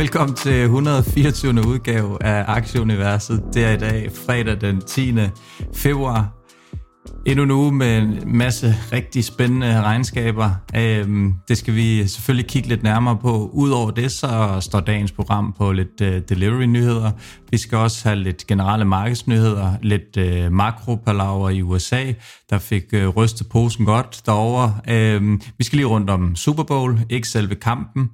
Velkommen til 124. udgave af Aktieuniverset. Det er i dag fredag den 10. februar. Endnu en uge med en masse rigtig spændende regnskaber. Øhm, det skal vi selvfølgelig kigge lidt nærmere på. Udover det, så står dagens program på lidt øh, delivery-nyheder. Vi skal også have lidt generelle markedsnyheder, lidt øh, makropalaver i USA, der fik øh, rystet posen godt derovre. Øhm, vi skal lige rundt om Super Bowl, ikke selve kampen.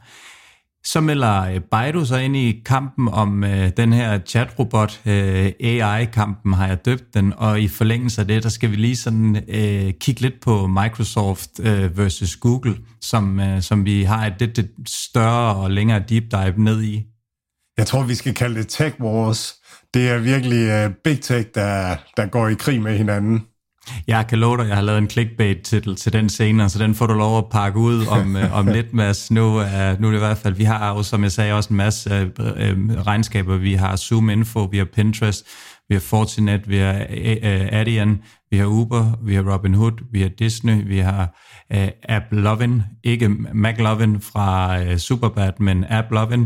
Så melder øh, Baidu sig ind i kampen om øh, den her chatrobot, øh, AI-kampen har jeg døbt den, og i forlængelse af det, der skal vi lige sådan øh, kigge lidt på Microsoft øh, versus Google, som, øh, som vi har et lidt, lidt større og længere deep dive ned i. Jeg tror, vi skal kalde det tech wars. Det er virkelig øh, big tech, der, der går i krig med hinanden. Jeg kan love dig, jeg har lavet en clickbait-titel til den scene, så den får du lov at pakke ud om, øh, om lidt, Mads. Nu, uh, nu er det i hvert fald, vi har jo, som jeg sagde, også en masse uh, uh, regnskaber. Vi har Zoom Info, vi har Pinterest, vi har Fortinet, vi har uh, Adyen, vi har Uber, vi har Robinhood, vi har Disney, vi har uh, AppLovin, ikke McLovin fra uh, Superbad, men AppLovin,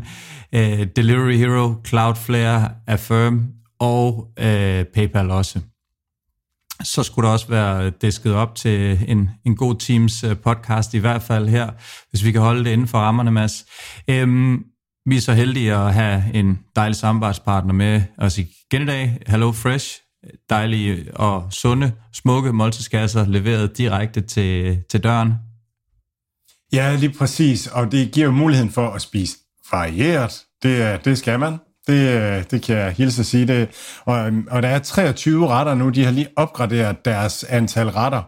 uh, Delivery Hero, Cloudflare, Affirm og uh, PayPal også så skulle der også være disket op til en, en god Teams øh, podcast, i hvert fald her, hvis vi kan holde det inden for rammerne, Mads. Øhm, vi er så heldige at have en dejlig samarbejdspartner med os igen i dag. Hello Fresh, dejlige og sunde, smukke måltidskasser, leveret direkte til, til døren. Ja, lige præcis, og det giver jo muligheden for at spise varieret. Det, det skal man. Det, øh, det kan jeg hilse at sige. Det. Og, øhm, og der er 23 retter nu. De har lige opgraderet deres antal retter.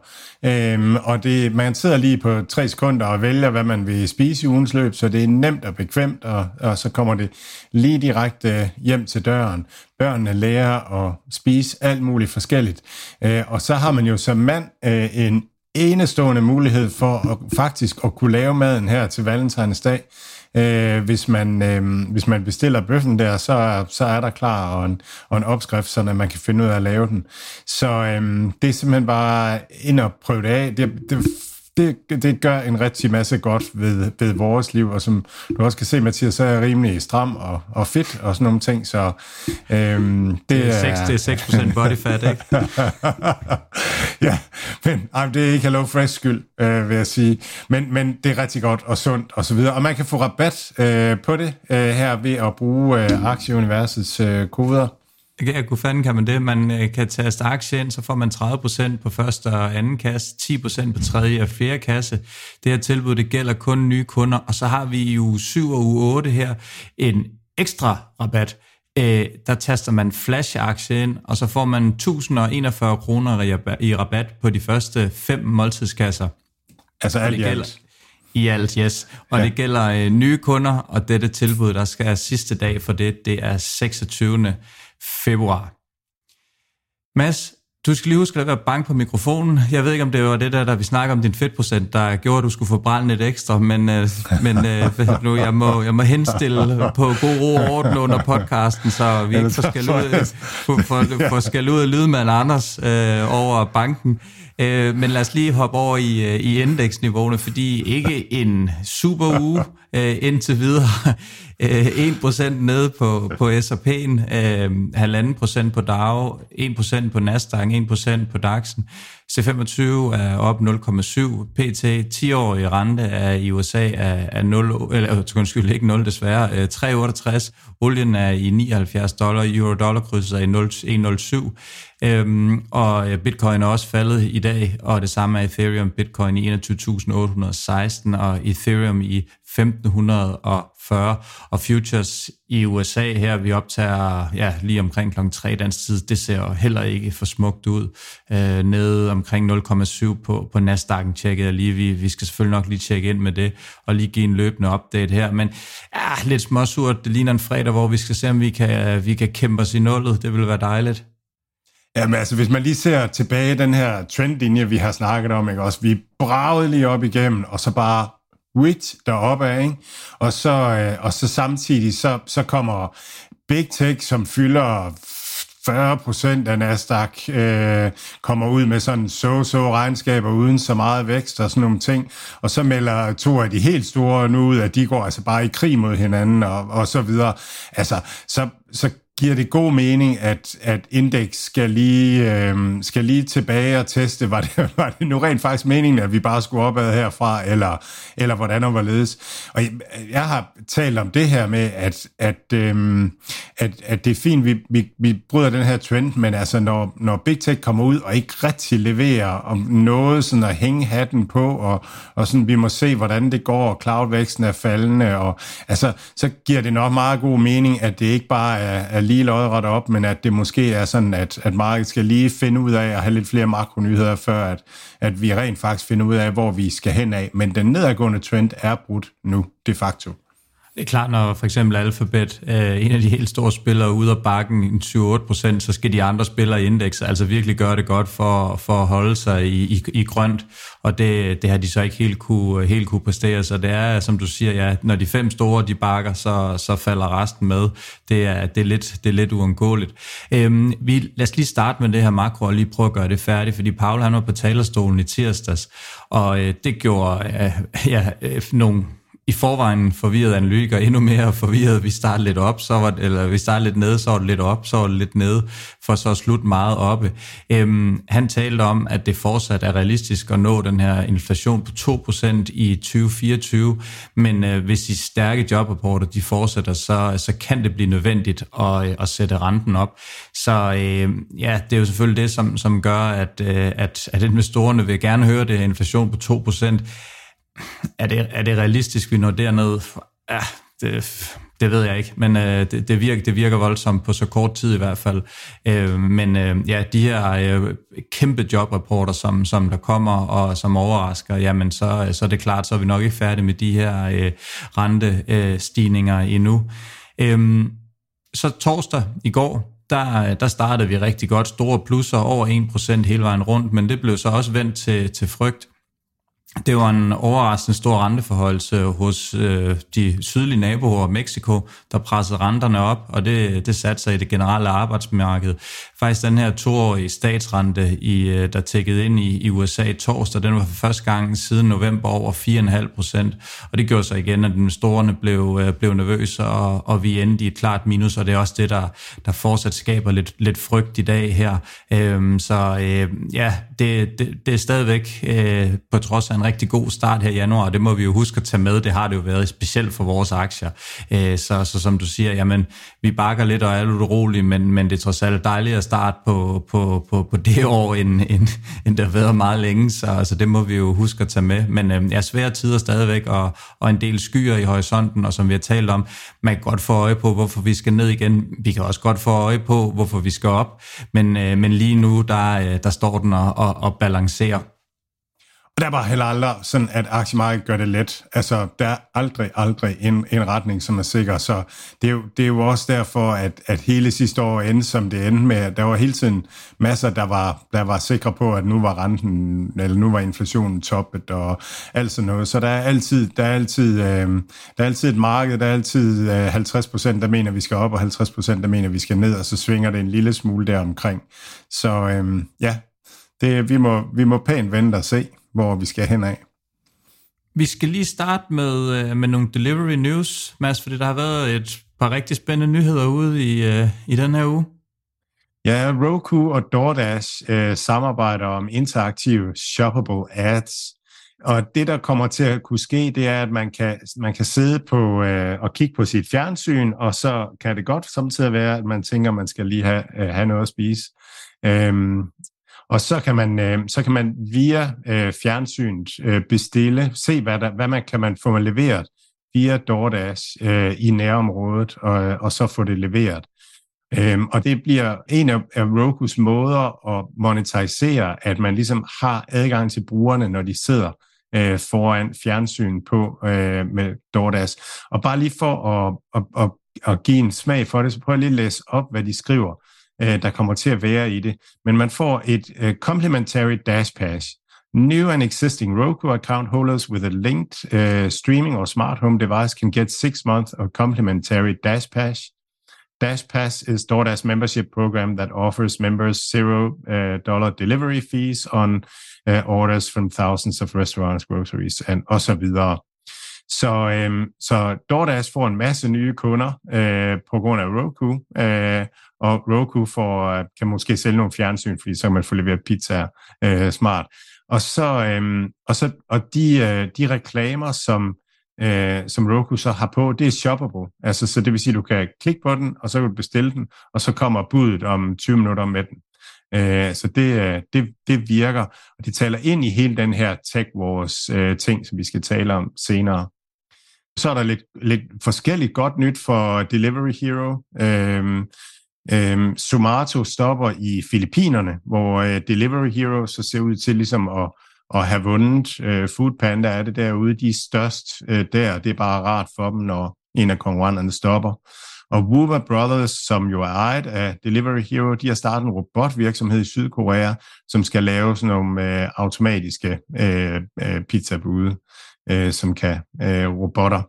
Øhm, og det, man sidder lige på tre sekunder og vælger, hvad man vil spise i ugens løb, så det er nemt og bekvemt, og, og så kommer det lige direkte hjem til døren. Børnene lærer at spise alt muligt forskelligt. Øh, og så har man jo som mand øh, en enestående mulighed for at faktisk at kunne lave maden her til Valentinsdag. Øh, hvis, man, øh, hvis man bestiller bøffen der, så, så er der klar og en, og en opskrift, så man kan finde ud af at lave den. Så øh, det er simpelthen bare ind og prøve det af. Det, det det, det gør en rigtig masse godt ved, ved vores liv, og som du også kan se, Mathias, så er jeg rimelig stram og, og fedt og sådan nogle ting, så øhm, det, det, er 6, det er 6% body fat, ikke? ja, men ej, det er ikke Hello Fresh skyld, øh, vil jeg sige, men, men det er rigtig godt og sundt og så videre, og man kan få rabat øh, på det øh, her ved at bruge øh, Aktieuniversets øh, koder, jeg kunne fanden kan man det. Man øh, kan taste aktie ind, så får man 30% på første og anden kasse, 10% på tredje og fjerde kasse. Det her tilbud, det gælder kun nye kunder, og så har vi i uge 7 og uge 8 her en ekstra rabat. Øh, der taster man flash-aktie ind, og så får man 1041 kroner i rabat på de første fem måltidskasser. Altså alt i alt? I alt, yes. Og ja. det gælder øh, nye kunder, og dette tilbud, der skal sidste dag for det, det er 26 februar. Mads, du skal lige huske at være bank på mikrofonen. Jeg ved ikke, om det var det der, der vi snakker om din fedtprocent, der gjorde, at du skulle få brændt lidt ekstra, men, øh, men øh, nu, jeg, må, jeg må henstille på god ro og orden under podcasten, så vi ikke får skal ud, for, for, for skal ud lydmand Anders øh, over banken. Øh, men lad os lige hoppe over i, øh, i indeksniveauerne, fordi ikke en super uge øh, indtil videre. Øh, 1% nede på, på S&P'en, øh, 1,5% på Dow, 1% på Nasdaq, 1% på DAX'en. C25 er op 0,7. PT 10-årige rente er i USA er, er 0, eller øh, undskyld, ikke 0 desværre, øh, 3,68. Olien er i 79 dollar, euro-dollar krydset er i 1,07. Øhm, og øh, bitcoin er også faldet i dag, og det samme er Ethereum. Bitcoin i 21.816, og Ethereum i 1540. Og futures i USA her, vi optager ja, lige omkring kl. 3 dansk tid, det ser heller ikke for smukt ud. Øh, nede omkring 0,7 på, på Nasdaq'en tjekkede jeg lige. Vi, vi skal selvfølgelig nok lige tjekke ind med det, og lige give en løbende update her. Men ja, lidt småsurt. Det ligner en fredag, hvor vi skal se, om vi kan, vi kan kæmpe os i nullet. Det vil være dejligt. Jamen altså, hvis man lige ser tilbage den her trendlinje, vi har snakket om, ikke? Også, vi bragede lige op igennem, og så bare rich deroppe af, ikke? Og så, øh, og så samtidig, så, så kommer Big Tech, som fylder 40 procent af Nasdaq øh, kommer ud med sådan så-så regnskaber uden så meget vækst og sådan nogle ting. Og så melder to af de helt store nu ud, at de går altså bare i krig mod hinanden og, og så videre. Altså, så, så giver det god mening, at, at Index skal lige, øh, skal lige tilbage og teste, var det, var det nu rent faktisk meningen, at vi bare skulle opad herfra, eller, eller hvordan og hvorledes. Og jeg, jeg har talt om det her med, at, at, øh, at, at det er fint, vi, vi, vi bryder den her trend, men altså når, når Big Tech kommer ud og ikke rigtig leverer om noget sådan at hænge hatten på, og, og sådan, vi må se, hvordan det går, og cloudvæksten er faldende, og altså, så giver det nok meget god mening, at det ikke bare er, er lige lodret op, men at det måske er sådan, at, at markedet skal lige finde ud af at have lidt flere makronyheder, før at, at vi rent faktisk finder ud af, hvor vi skal hen af. Men den nedadgående trend er brudt nu, de facto. Det er klart, når for eksempel Alphabet, øh, en af de helt store spillere, ude af bakken 7-8 procent, så skal de andre spillere i indekset altså virkelig gøre det godt for, for at holde sig i, i, i grønt, og det, det har de så ikke helt kunne, helt kunne præstere. Så det er, som du siger, ja, når de fem store de bakker, så, så falder resten med. Det er, det er, lidt, det er lidt uundgåeligt. Øhm, vi, lad os lige starte med det her makro og lige prøve at gøre det færdigt, fordi Paul han var på talerstolen i tirsdags, og øh, det gjorde øh, ja, øh, nogle i forvejen forvirret analytiker endnu mere forvirret. Vi startede lidt op, så var det, eller vi startede lidt nede, så var det lidt op, så var det lidt nede, for så at slutte meget oppe. Øhm, han talte om, at det fortsat er realistisk at nå den her inflation på 2% i 2024, men øh, hvis de stærke jobrapporter de fortsætter, så, så kan det blive nødvendigt at, øh, at sætte renten op. Så øh, ja, det er jo selvfølgelig det, som, som gør, at, øh, at, at investorerne vil gerne høre det her inflation på 2%, er det, er det realistisk, vi når derned? Ja, det, det ved jeg ikke, men øh, det, det, virker, det virker voldsomt på så kort tid i hvert fald. Øh, men øh, ja, de her øh, kæmpe jobrapporter, som, som der kommer og som overrasker, jamen så, så er det klart, så er vi nok ikke færdige med de her øh, rentestigninger øh, endnu. Øh, så torsdag i går, der, der startede vi rigtig godt, store plusser over 1% hele vejen rundt, men det blev så også vendt til, til frygt det var en overraskende stor renteforholdelse hos øh, de sydlige naboer Mexico, der pressede renterne op, og det, det satte sig i det generelle arbejdsmarked. Faktisk den her toårige statsrente, i, øh, der tækkede ind i, i USA i torsdag, den var for første gang siden november over 4,5 procent, og det gjorde sig igen, at investorerne blev, øh, blev nervøse, og, og vi endte i et klart minus, og det er også det, der, der fortsat skaber lidt, lidt frygt i dag her. Øhm, så øh, ja, det, det, det er stadigvæk øh, på trods af en rigtig god start her i januar, og det må vi jo huske at tage med. Det har det jo været specielt for vores aktier. Øh, så, så som du siger, jamen, vi bakker lidt og er lidt urolige, men, men det er trods alt dejligt at starte på, på, på, på det år, end, end, end der har været meget længe, så altså, det må vi jo huske at tage med. Men øh, er svære tider stadigvæk, og, og en del skyer i horisonten, og som vi har talt om, man kan godt få øje på, hvorfor vi skal ned igen. Vi kan også godt få øje på, hvorfor vi skal op, men, øh, men lige nu, der, øh, der står den og, og, og balancere. Og der er bare heller aldrig sådan, at aktiemarkedet gør det let. Altså, der er aldrig, aldrig en, en retning, som er sikker. Så det er jo, det er jo også derfor, at, at hele sidste år endte, som det endte med, der var hele tiden masser, der var, der var sikre på, at nu var renten, eller nu var inflationen toppet, og alt sådan noget. Så der er altid, der er altid, øh, der er altid et marked, der er altid øh, 50 procent, der mener, vi skal op, og 50 procent, der mener, vi skal ned, og så svinger det en lille smule der omkring. Så øh, ja, det, vi, må, vi må pænt vente og se hvor vi skal hen af. Vi skal lige starte med, øh, med nogle delivery news, Mads, fordi der har været et par rigtig spændende nyheder ude i, øh, i den her uge. Ja, Roku og DoorDash øh, samarbejder om interaktive shoppable ads. Og det, der kommer til at kunne ske, det er, at man kan, man kan sidde på øh, og kigge på sit fjernsyn, og så kan det godt samtidig være, at man tænker, at man skal lige have, øh, have noget at spise. Øhm, og så kan man, øh, så kan man via øh, fjernsynet øh, bestille, se hvad, der, hvad man kan man få leveret via DoorDash øh, i nærområdet, og, og så få det leveret. Øhm, og det bliver en af, af Rokus måder at monetisere, at man ligesom har adgang til brugerne, når de sidder øh, foran fjernsyn på øh, med DoorDash. Og bare lige for at, at, at, at give en smag for det, så prøv jeg lige at læse op, hvad de skriver, øh, der kommer til at være i det. Men man får et øh, complimentary Dash Pass. New and existing Roku account holders with a linked uh, streaming or smart home device can get six months of complimentary Dash Pass. Dash Pass is DoorDash membership program that offers members zero øh, dollar delivery fees on uh, orders from thousands of restaurants, groceries and og så videre. Så, øhm, så DoorDash får en masse nye kunder øh, på grund af Roku, øh, og Roku får, øh, kan måske sælge nogle fjernsyn, fordi så kan man få leveret pizza øh, smart. Og så, øhm, og så og de, øh, de reklamer, som øh, som Roku så har på, det er shoppable. Altså, så det vil sige, at du kan klikke på den, og så kan du bestille den, og så kommer budet om 20 minutter med den. Øh, så det, øh, det, det virker, og det taler ind i hele den her tech wars øh, ting, som vi skal tale om senere. Så er der lidt, lidt forskelligt godt nyt for Delivery Hero. Øhm, øhm, Sumato stopper i Filippinerne, hvor øh, Delivery Hero så ser ud til ligesom at at have vundet. Øh, Food Panda er det derude, de er størst øh, der. Det er bare rart for dem, når en af konkurrenterne stopper. Og Woowa Brothers, som jo er ejet af Delivery Hero, de har startet en robotvirksomhed i Sydkorea, som skal lave sådan nogle øh, automatiske øh, øh, pizzabude, øh, som kan øh, robotter.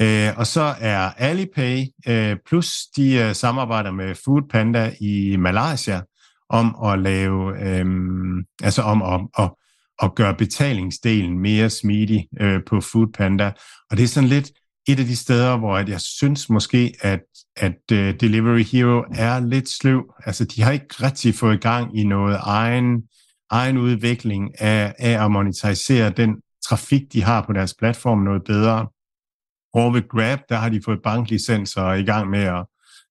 Øh, og så er Alipay, øh, plus de øh, samarbejder med Food Panda i Malaysia om at lave, øh, altså om at, at at gøre betalingsdelen mere smidig øh, på Foodpanda. Og det er sådan lidt et af de steder, hvor at jeg synes måske, at, at øh, Delivery Hero er lidt sløv. Altså, de har ikke rigtig fået gang i noget egen, egen udvikling af, af at monetisere den trafik, de har på deres platform noget bedre. Over ved Grab, der har de fået banklicenser og i gang med at,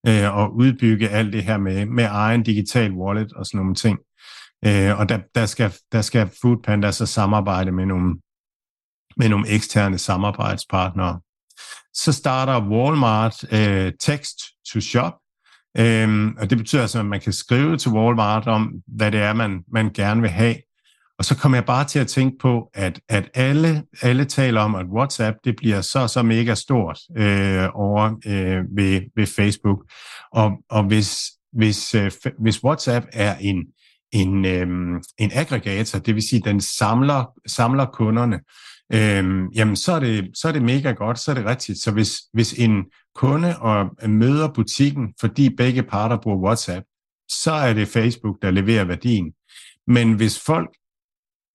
øh, at udbygge alt det her med, med egen digital wallet og sådan nogle ting. Øh, og der, der, skal, der skal Foodpanda så samarbejde med nogle, med nogle eksterne samarbejdspartnere. Så starter Walmart øh, text to shop, øh, og det betyder altså, at man kan skrive til Walmart om, hvad det er, man, man gerne vil have. Og så kommer jeg bare til at tænke på, at, at alle, alle taler om, at WhatsApp det bliver så så mega stort øh, over øh, ved, ved Facebook. Og, og hvis, hvis, øh, hvis WhatsApp er en, en, øh, en aggregator, det vil sige, den samler, samler kunderne, øh, jamen så er, det, så er det mega godt, så er det rigtigt. Så hvis, hvis en kunde og øh, møder butikken, fordi begge parter bruger WhatsApp, så er det Facebook, der leverer værdien. Men hvis folk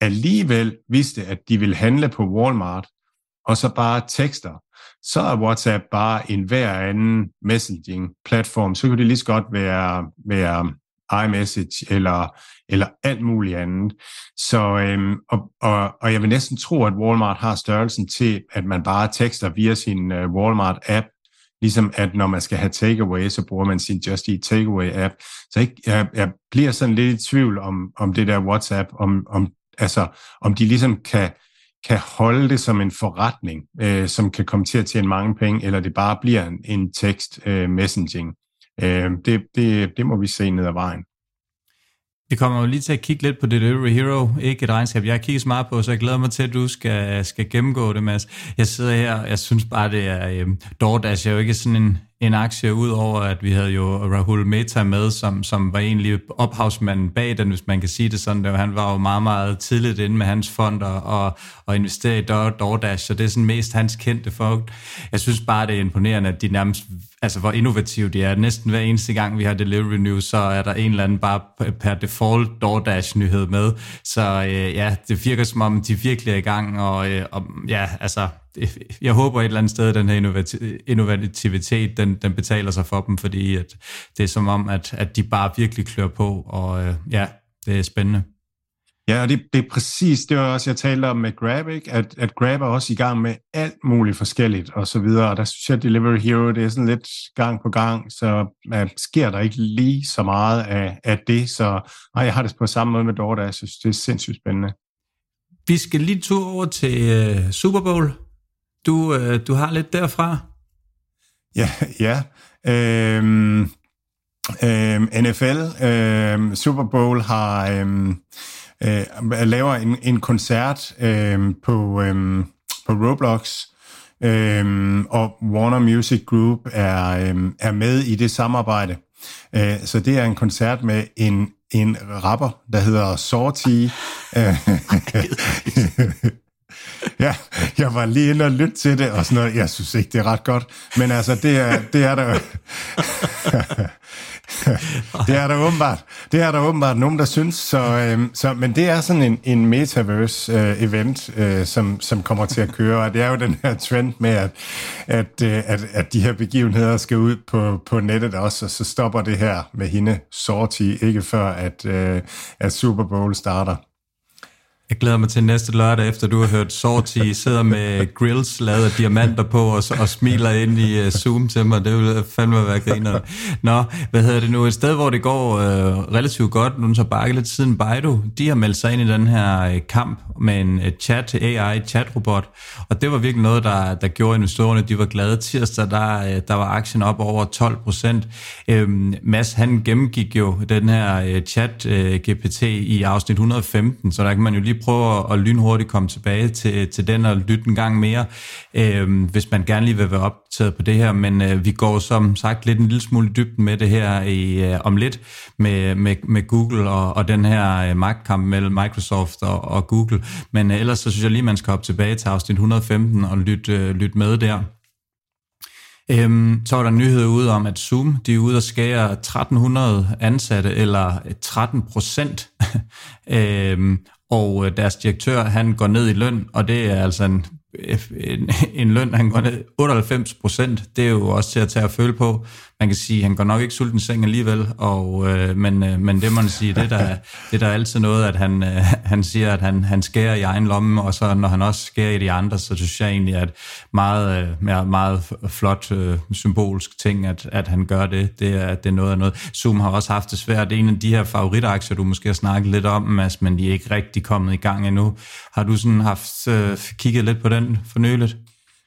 alligevel vidste, at de vil handle på Walmart, og så bare tekster, så er WhatsApp bare en hver anden messaging-platform. Så kunne det lige så godt være, være iMessage eller, eller alt muligt andet. Så, øhm, og, og, og jeg vil næsten tro, at Walmart har størrelsen til, at man bare tekster via sin øh, uh, Walmart-app, ligesom at når man skal have takeaway, så bruger man sin Just Eat Takeaway-app. Så ikke, jeg, jeg bliver sådan lidt i tvivl om, om det der WhatsApp, om, om, altså, om de ligesom kan, kan holde det som en forretning, øh, som kan komme til at tjene mange penge, eller det bare bliver en, en tekst øh, messaging. Øh, det, det, det må vi se ned ad vejen. Vi kommer jo lige til at kigge lidt på Delivery Hero, ikke et regnskab, jeg har kigget meget på, så jeg glæder mig til, at du skal, skal gennemgå det, Mads. Jeg sidder her, og jeg synes bare, det er øh, DoorDash er jo ikke sådan en, en aktie, udover at vi havde jo Rahul Mehta med, som, som var egentlig ophavsmanden bag den, hvis man kan sige det sådan. Der. han var jo meget, meget tidligt inde med hans fond og, og, og investere i DoorDash, så det er sådan mest hans kendte folk. Jeg synes bare, det er imponerende, at de nærmest altså hvor innovative de er. Næsten hver eneste gang, vi har Delivery News, så er der en eller anden bare per default DoorDash-nyhed med. Så øh, ja, det virker som om, de virkelig er i gang, og, øh, og ja, altså, jeg håber et eller andet sted, at den her innovativitet, den, den betaler sig for dem, fordi at det er som om, at, at de bare virkelig klør på, og øh, ja, det er spændende. Ja, og det, det er præcis, det var også, jeg talte om med Grab, ikke? At, at Grab er også i gang med alt muligt forskelligt og så videre, og der synes jeg, Delivery Hero, det er sådan lidt gang på gang, så uh, sker der ikke lige så meget af, af det, så nej, jeg har det på samme måde med DoorDash, jeg synes, det er sindssygt spændende. Vi skal lige tur over til uh, Super Bowl. Du, uh, du har lidt derfra. Ja, ja. Øhm, øhm, NFL, øhm, Super Bowl har... Øhm, øh, laver en, en koncert øh, på, øh, på Roblox, øh, og Warner Music Group er, øh, er med i det samarbejde. Øh, så det er en koncert med en, en rapper, der hedder Sorti. ja, jeg var lige inde og lytte til det, og sådan noget. Jeg synes ikke, det er ret godt. Men altså, det er, det er der... det er der åbenbart. Det er der åbenbart nogen, der synes. Så, øh, så, men det er sådan en, en metaverse-event, øh, øh, som, som kommer til at køre. Og det er jo den her trend med, at, at, øh, at, at de her begivenheder skal ud på, på nettet også, og så stopper det her med hende sortie, ikke før at, øh, at Super Bowl starter. Jeg glæder mig til næste lørdag, efter du har hørt Sorti sidder med grills lavet af diamanter på og, og smiler ind i uh, Zoom til mig. Det vil fandme være griner. Nå, hvad hedder det nu? Et sted, hvor det går uh, relativt godt, nu så bare lidt siden Baidu, de har meldt sig ind i den her uh, kamp med en uh, chat, AI chat-robot. Og det var virkelig noget, der, der gjorde investorerne, de var glade. Tirsdag, der, uh, der var aktien op over 12 procent. Uh, Mads, han gennemgik jo den her uh, chat-GPT uh, i afsnit 115, så der kan man jo lige prøve at lynhurtigt komme tilbage til, til den og lytte en gang mere, øh, hvis man gerne lige vil være optaget på det her. Men øh, vi går som sagt lidt en lille smule dybden med det her i, øh, om lidt med, med, med Google og, og den her øh, magtkamp mellem Microsoft og, og Google. Men øh, ellers så synes jeg lige, man skal hoppe tilbage til afsnit 115 og lytte, øh, lyt med der. Øhm, så var der nyheder ude om, at Zoom de er ude og skære 1300 ansatte, eller 13 procent. øhm, og øh, deres direktør, han går ned i løn, og det er altså en, en, en løn, han går ned 98 procent. Det er jo også til at tage at føle på man kan sige, han går nok ikke sulten seng alligevel, og, øh, men, øh, men det må man sige, det der, det der er altid noget, at han, øh, han siger, at han, han skærer i egen lomme, og så når han også skærer i de andre, så synes jeg egentlig, at meget, øh, meget flot øh, symbolsk ting, at, at han gør det. Det er, det er noget af noget. Zoom har også haft det svært. Det er en af de her favoritaktier, du måske har snakket lidt om, Mads, men de er ikke rigtig kommet i gang endnu. Har du sådan haft øh, kigget lidt på den for nyligt?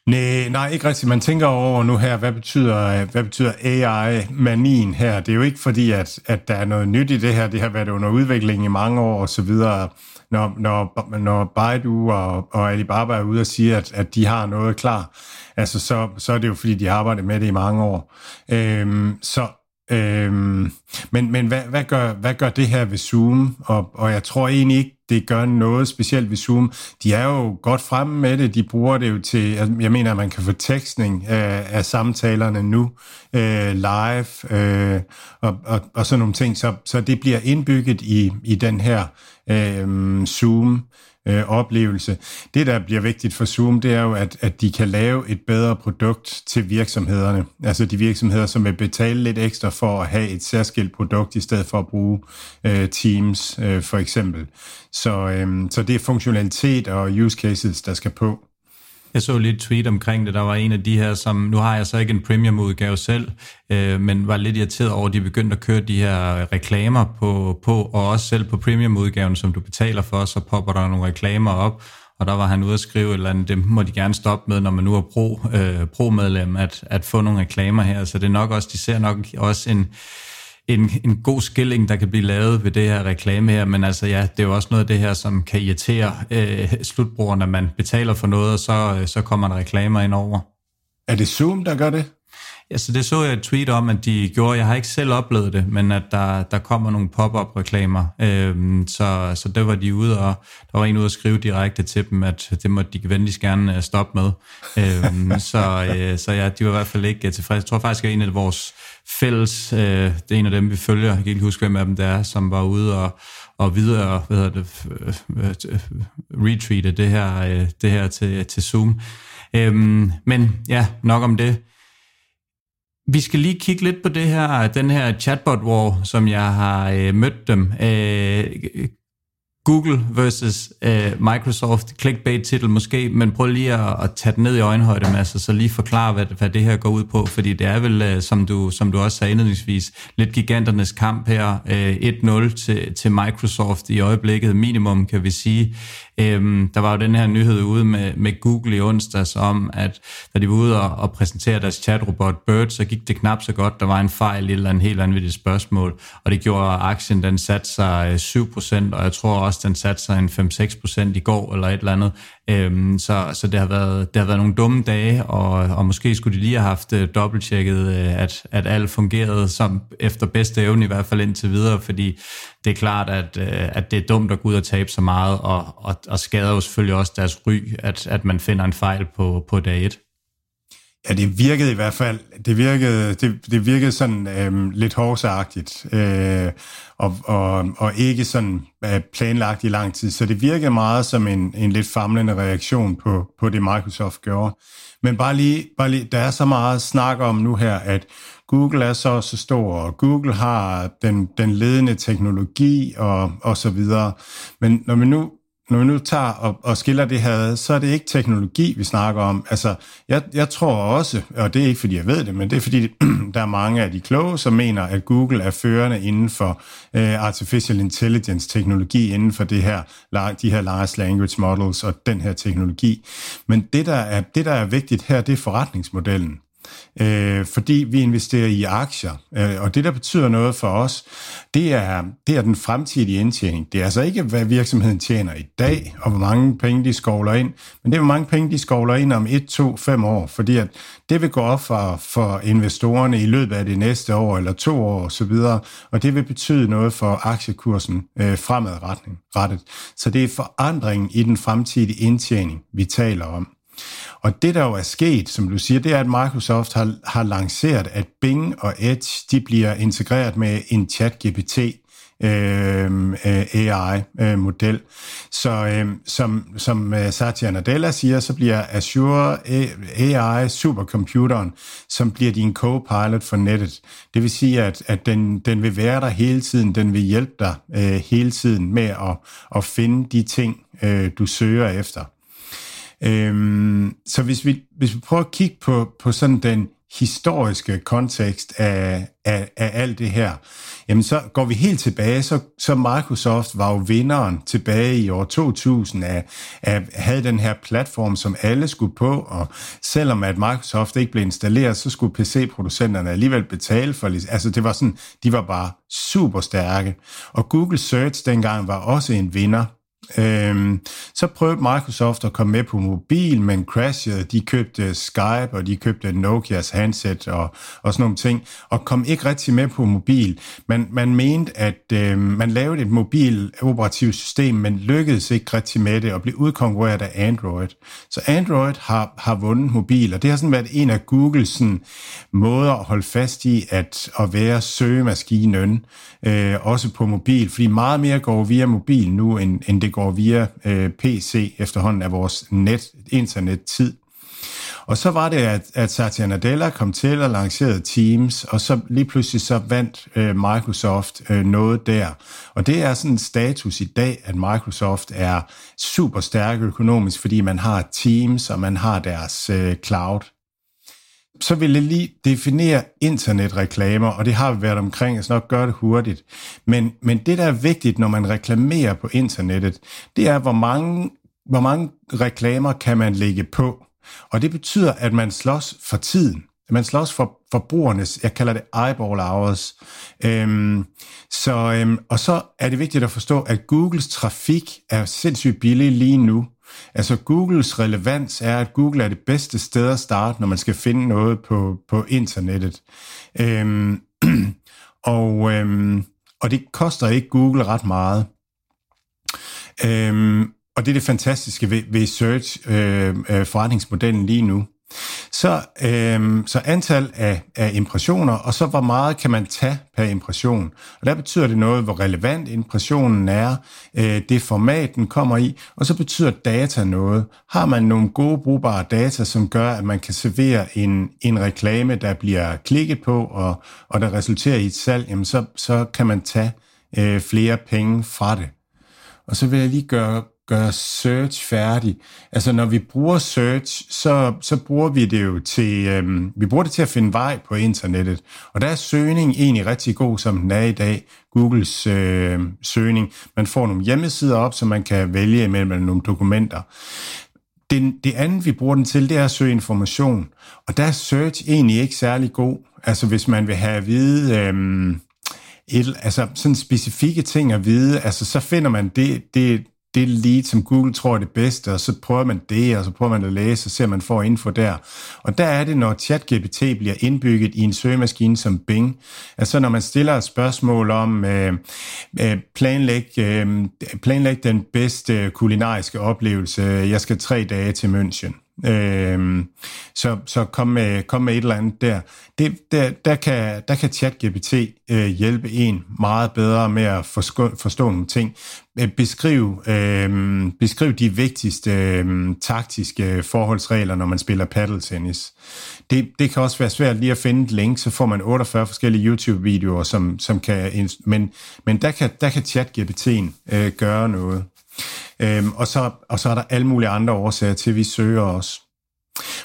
Nej, nej, ikke rigtigt. Man tænker over nu her, hvad betyder, hvad betyder AI-manien her? Det er jo ikke fordi, at, at der er noget nyt i det her. Det har været under udvikling i mange år og så videre. Når, når, når Baidu og, og Alibaba er ude og sige, at, at de har noget klar, altså så, så er det jo fordi, de har arbejdet med det i mange år. Øhm, så, Øhm, men men hvad, hvad, gør, hvad gør det her ved Zoom? Og, og jeg tror egentlig ikke, det gør noget specielt ved Zoom. De er jo godt fremme med det. De bruger det jo til, jeg mener, at man kan få tekstning af, af samtalerne nu øh, live øh, og, og, og sådan nogle ting. Så, så det bliver indbygget i, i den her øh, Zoom øh, oplevelse. Det, der bliver vigtigt for Zoom, det er jo, at, at de kan lave et bedre produkt til virksomhederne. Altså de virksomheder, som vil betale lidt ekstra for at have et særskilt produkt, i stedet for at bruge øh, Teams øh, for eksempel. Så, øh, så det er funktionalitet og use cases, der skal på. Jeg så lidt tweet omkring det. Der var en af de her, som... Nu har jeg så ikke en premium-udgave selv, øh, men var lidt irriteret over, at de begyndte at køre de her reklamer på, på og også selv på premium-udgaven, som du betaler for, så popper der nogle reklamer op, og der var han ude at skrive et eller andet, det må de gerne stoppe med, når man nu er pro, øh, pro-medlem, at, at få nogle reklamer her. Så det er nok også, de ser nok også en, en, en god skilling, der kan blive lavet ved det her reklame her, men altså ja, det er jo også noget af det her, som kan irritere øh, slutbrugeren, når man betaler for noget, og så, øh, så kommer der reklamer ind over. Er det Zoom, der gør det? Altså, så det så jeg et tweet om, at de gjorde. Jeg har ikke selv oplevet det, men at der, der kommer nogle pop-up reklamer. Øhm, så, så det var de ude, og der var en ude at skrive direkte til dem, at det måtte de venligst gerne øh, stoppe med. øhm, så, øh, så ja, de var i hvert fald ikke øh, tilfredse. Jeg tror faktisk, at en af vores fælles, øh, det er en af dem, vi følger, jeg kan ikke huske, hvem af dem det er, som var ude og, og videre, hvad hedder det, øh, øh retweete det her, øh, det her til, til Zoom. Øhm, men ja, nok om det. Vi skal lige kigge lidt på det her, den her chatbot war, som jeg har øh, mødt dem. Øh, Google versus øh, Microsoft, clickbait-titel måske, men prøv lige at, at tage den ned i øjenhøjde, Mads, så lige forklare, hvad, hvad det her går ud på, fordi det er vel, øh, som du, som du også sagde indledningsvis, lidt giganternes kamp her, øh, 1-0 til, til Microsoft i øjeblikket, minimum kan vi sige. Øhm, der var jo den her nyhed ude med, med Google i onsdags om, at da de var ude og, og præsentere deres chatrobot Bird, så gik det knap så godt. Der var en fejl i eller en helt anvittig spørgsmål, og det gjorde, at aktien den satte sig øh, 7%, og jeg tror også, den satte sig en 5-6% i går eller et eller andet. Øhm, så så det, har været, det har været nogle dumme dage, og, og måske skulle de lige have haft øh, dobbelttjekket, øh, at, at alt fungerede som efter bedste evne, i hvert fald indtil videre, fordi det er klart, at, øh, at det er dumt at gå ud og tabe så meget, og, og, og skader jo selvfølgelig også deres ry, at, at man finder en fejl på, på dag 1. Ja, det virkede i hvert fald, det virkede, det, det virkede sådan øh, lidt hårsagtigt, øh, og, og, og ikke sådan øh, planlagt i lang tid. Så det virkede meget som en, en lidt famlende reaktion på, på det, Microsoft gjorde. Men bare lige, bare lige, der er så meget snak om nu her, at Google er så så stor, og Google har den, den ledende teknologi og, og så videre. Men når vi nu når vi nu tager og, og skiller det her, så er det ikke teknologi, vi snakker om. Altså, jeg, jeg tror også, og det er ikke fordi jeg ved det, men det er fordi, der er mange af de kloge, som mener, at Google er førende inden for øh, artificial intelligence teknologi, inden for det her, de her large language models og den her teknologi. Men det, der er, det, der er vigtigt her, det er forretningsmodellen øh, fordi vi investerer i aktier. Øh, og det, der betyder noget for os, det er, det er den fremtidige indtjening. Det er altså ikke, hvad virksomheden tjener i dag, og hvor mange penge de skovler ind, men det er, hvor mange penge de skovler ind om 1, 2, 5 år, fordi at det vil gå op for, for investorerne i løbet af det næste år, eller to år osv., og det vil betyde noget for aktiekursen øh, fremadrettet. Så det er forandringen i den fremtidige indtjening, vi taler om. Og det, der jo er sket, som du siger, det er, at Microsoft har, har lanceret, at Bing og Edge, de bliver integreret med en chat-GPT, øhm, øh, AI-model. Øh, så øh, som, som øh, Satya Nadella siger, så bliver Azure øh, AI supercomputeren, som bliver din co-pilot for nettet. Det vil sige, at, at den, den vil være der hele tiden, den vil hjælpe dig øh, hele tiden med at, at finde de ting, øh, du søger efter. Øhm, så hvis vi, hvis vi prøver at kigge på, på sådan den historiske kontekst af, af, af alt det her, jamen så går vi helt tilbage, så, så Microsoft var jo vinderen tilbage i år 2000 af, af havde den her platform, som alle skulle på, og selvom at Microsoft ikke blev installeret, så skulle PC-producenterne alligevel betale for det. Altså det var sådan, de var bare super stærke. Og Google Search dengang var også en vinder. Øhm, så prøvede Microsoft at komme med på mobil, men crashede. De købte øh, Skype, og de købte Nokias handset og, og sådan nogle ting, og kom ikke rigtig med på mobil. Man, man mente, at øh, man lavede et mobil operativt system, men lykkedes ikke rigtig med det, og blev udkonkurreret af Android. Så Android har, har vundet mobil, og det har sådan været en af Googles sådan, måder at holde fast i, at, at være søgemaskinen, øh, også på mobil, fordi meget mere går via mobil nu, end, end det går via øh, PC efterhånden af vores net, internettid. Og så var det, at, at Satya Nadella kom til og lancerede Teams, og så lige pludselig så vandt øh, Microsoft øh, noget der. Og det er sådan en status i dag, at Microsoft er super stærk økonomisk, fordi man har Teams, og man har deres øh, cloud så vil jeg lige definere internetreklamer, og det har vi været omkring, jeg skal nok gøre det hurtigt. Men, men det, der er vigtigt, når man reklamerer på internettet, det er, hvor mange, hvor mange reklamer kan man lægge på. Og det betyder, at man slås for tiden. Man slås for forbrugernes, jeg kalder det eyeball hours. Øhm, så, øhm, og så er det vigtigt at forstå, at Googles trafik er sindssygt billig lige nu. Altså Googles relevans er, at Google er det bedste sted at starte, når man skal finde noget på, på internettet. Øhm, og, øhm, og det koster ikke Google ret meget. Øhm, og det er det fantastiske ved, ved search øh, øh, forretningsmodellen lige nu. Så, øhm, så antal af, af impressioner, og så hvor meget kan man tage per impression. Og der betyder det noget, hvor relevant impressionen er, øh, det format, den kommer i, og så betyder data noget. Har man nogle gode, brugbare data, som gør, at man kan servere en, en reklame, der bliver klikket på, og, og der resulterer i et salg, jamen så, så kan man tage øh, flere penge fra det. og så vil jeg lige gøre, gøre search færdig. Altså når vi bruger search, så, så bruger vi det jo til, øhm, vi bruger det til at finde vej på internettet. Og der er søgning egentlig rigtig god, som den er i dag. Googles øh, søgning. Man får nogle hjemmesider op, så man kan vælge imellem nogle dokumenter. Det, det andet, vi bruger den til, det er at søge information. Og der er search egentlig ikke særlig god. Altså hvis man vil have at vide... Øhm, et, altså sådan specifikke ting at vide, altså så finder man det, det, det lead, som Google tror er det bedste, og så prøver man det, og så prøver man at læse, og ser man får info der. Og der er det, når ChatGPT bliver indbygget i en søgemaskine som Bing, altså når man stiller et spørgsmål om øh, øh, planlæg, øh, planlæg den bedste kulinariske oplevelse, jeg skal tre dage til München. Øh, så så kom, med, kom med et eller andet der. Det, der, der, kan, der kan ChatGPT øh, hjælpe en meget bedre med at forstå, forstå nogle ting. Øh, beskriv, øh, beskriv de vigtigste øh, taktiske forholdsregler, når man spiller paddeltennis. Det, det kan også være svært lige at finde et link, så får man 48 forskellige YouTube-videoer, som, som kan, men, men der kan, der kan ChatGPT'en øh, gøre noget. Øhm, og, så, og så er der alle mulige andre årsager til, at vi søger os.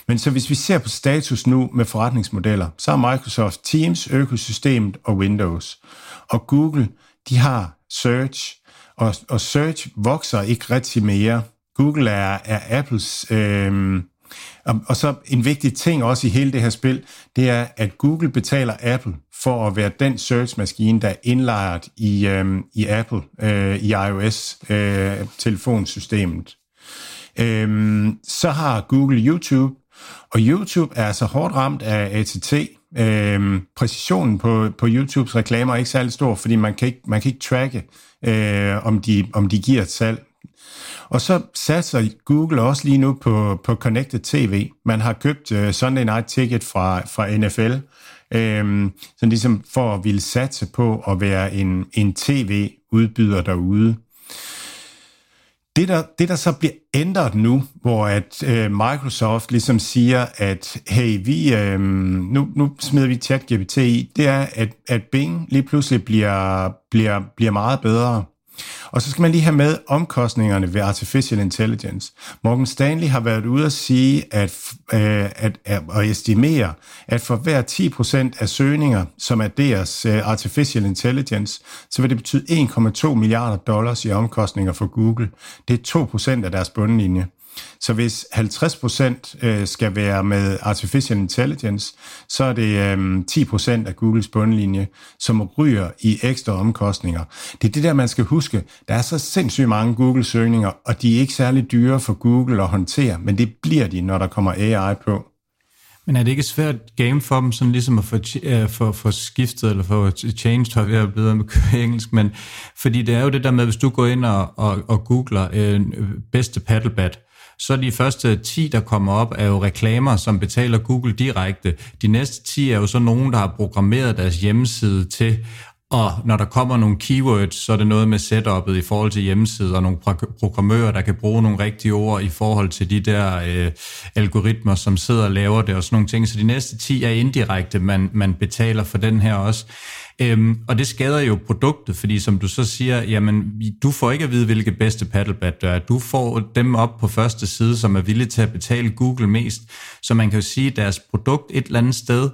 Men så hvis vi ser på status nu med forretningsmodeller, så er Microsoft Teams, økosystemet og Windows. Og Google, de har Search, og, og Search vokser ikke rigtig mere. Google er, er Apples øh, og, så en vigtig ting også i hele det her spil, det er, at Google betaler Apple for at være den search-maskine, der er indlejret i, øhm, i Apple, øh, i iOS-telefonsystemet. Øh, øhm, så har Google YouTube, og YouTube er altså hårdt ramt af ATT. Øhm, præcisionen på, på YouTubes reklamer er ikke særlig stor, fordi man kan ikke, man kan ikke tracke, øh, om, de, om de giver et salg. Og så satser Google også lige nu på, på Connected TV. Man har købt uh, Sunday Night Ticket fra, fra NFL, øhm, så ligesom for at ville satse på at være en, en tv-udbyder derude. Det der, det, der så bliver ændret nu, hvor at øh, Microsoft ligesom siger, at hey, vi, øh, nu, nu smider vi ChatGPT i, det er, at, at Bing lige pludselig bliver, bliver, bliver meget bedre. Og så skal man lige have med omkostningerne ved artificial intelligence. Morgan Stanley har været ude at sige, at, øh, at, at, at estimere, at for hver 10% af søgninger, som er deres uh, øh, artificial intelligence, så vil det betyde 1,2 milliarder dollars i omkostninger for Google. Det er 2% af deres bundlinje. Så hvis 50% øh, skal være med artificial intelligence, så er det øh, 10% af Googles bundlinje, som ryger i ekstra omkostninger. Det er det der, man skal huske. Der er så sindssygt mange Google-søgninger, og de er ikke særlig dyre for Google at håndtere, men det bliver de, når der kommer AI på. Men er det ikke svært game for dem, sådan ligesom at få, uh, for, for skiftet, eller få changed, har jeg bedre med engelsk, men fordi det er jo det der med, hvis du går ind og, og, og googler øh, bedste paddlebat, så de første 10, der kommer op, er jo reklamer, som betaler Google direkte. De næste 10 er jo så nogen, der har programmeret deres hjemmeside til og når der kommer nogle keywords, så er det noget med setup'et i forhold til hjemmeside, og nogle programmører, der kan bruge nogle rigtige ord i forhold til de der øh, algoritmer, som sidder og laver det og sådan nogle ting. Så de næste 10 er indirekte, man, man betaler for den her også. Øhm, og det skader jo produktet, fordi som du så siger, jamen du får ikke at vide, hvilke bedste paddlebat der er. Du får dem op på første side, som er villige til at betale Google mest. Så man kan jo sige, at deres produkt et eller andet sted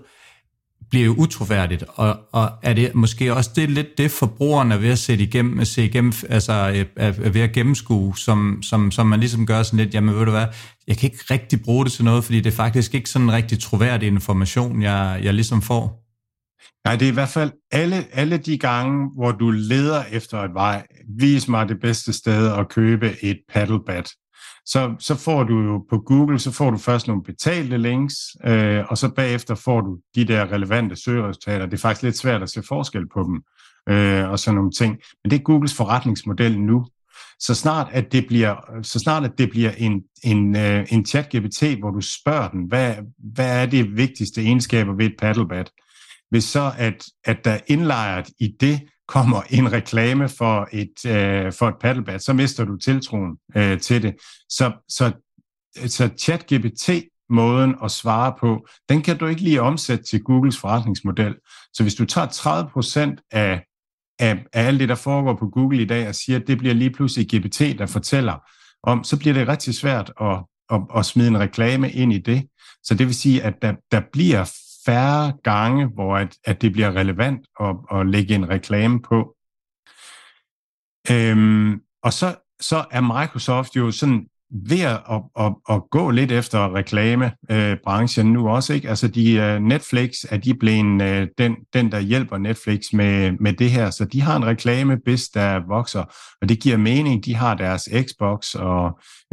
bliver jo utroværdigt, og, og er det måske også det lidt det, forbrugeren er ved at sætte igennem, at se igennem, altså øh, er, er ved at gennemskue, som, som, som man ligesom gør sådan lidt, jamen ved du hvad, jeg kan ikke rigtig bruge det til noget, fordi det er faktisk ikke sådan en rigtig troværdig information, jeg, jeg ligesom får. Nej, det er i hvert fald alle, alle de gange, hvor du leder efter et vej, vis mig det bedste sted at købe et paddlebat. Så, så får du jo på Google, så får du først nogle betalte links, øh, og så bagefter får du de der relevante søgeresultater. Det er faktisk lidt svært at se forskel på dem, øh, og sådan nogle ting. Men det er Googles forretningsmodel nu. Så snart at det bliver, så snart at det bliver en, en, øh, en chat-GPT, hvor du spørger den, hvad, hvad er det vigtigste egenskaber ved et paddlebat, hvis så at, at der indlejret i det kommer en reklame for et, øh, for et paddlebat, så mister du tiltroen øh, til det. Så, så, så ChatGPT måden at svare på, den kan du ikke lige omsætte til Googles forretningsmodel. Så hvis du tager 30% af, af, af alt det, der foregår på Google i dag, og siger, at det bliver lige pludselig GPT, der fortæller om, så bliver det rigtig svært at, at, at smide en reklame ind i det. Så det vil sige, at der, der bliver færre gange, hvor at, at det bliver relevant at, at lægge en reklame på. Øhm, og så, så er Microsoft jo sådan ved at, at, at, at gå lidt efter reklamebranchen øh, nu også. Ikke? Altså de, øh, Netflix er de blevet øh, den, den, der hjælper Netflix med, med det her. Så de har en reklamebis, der vokser, og det giver mening. De har deres Xbox og,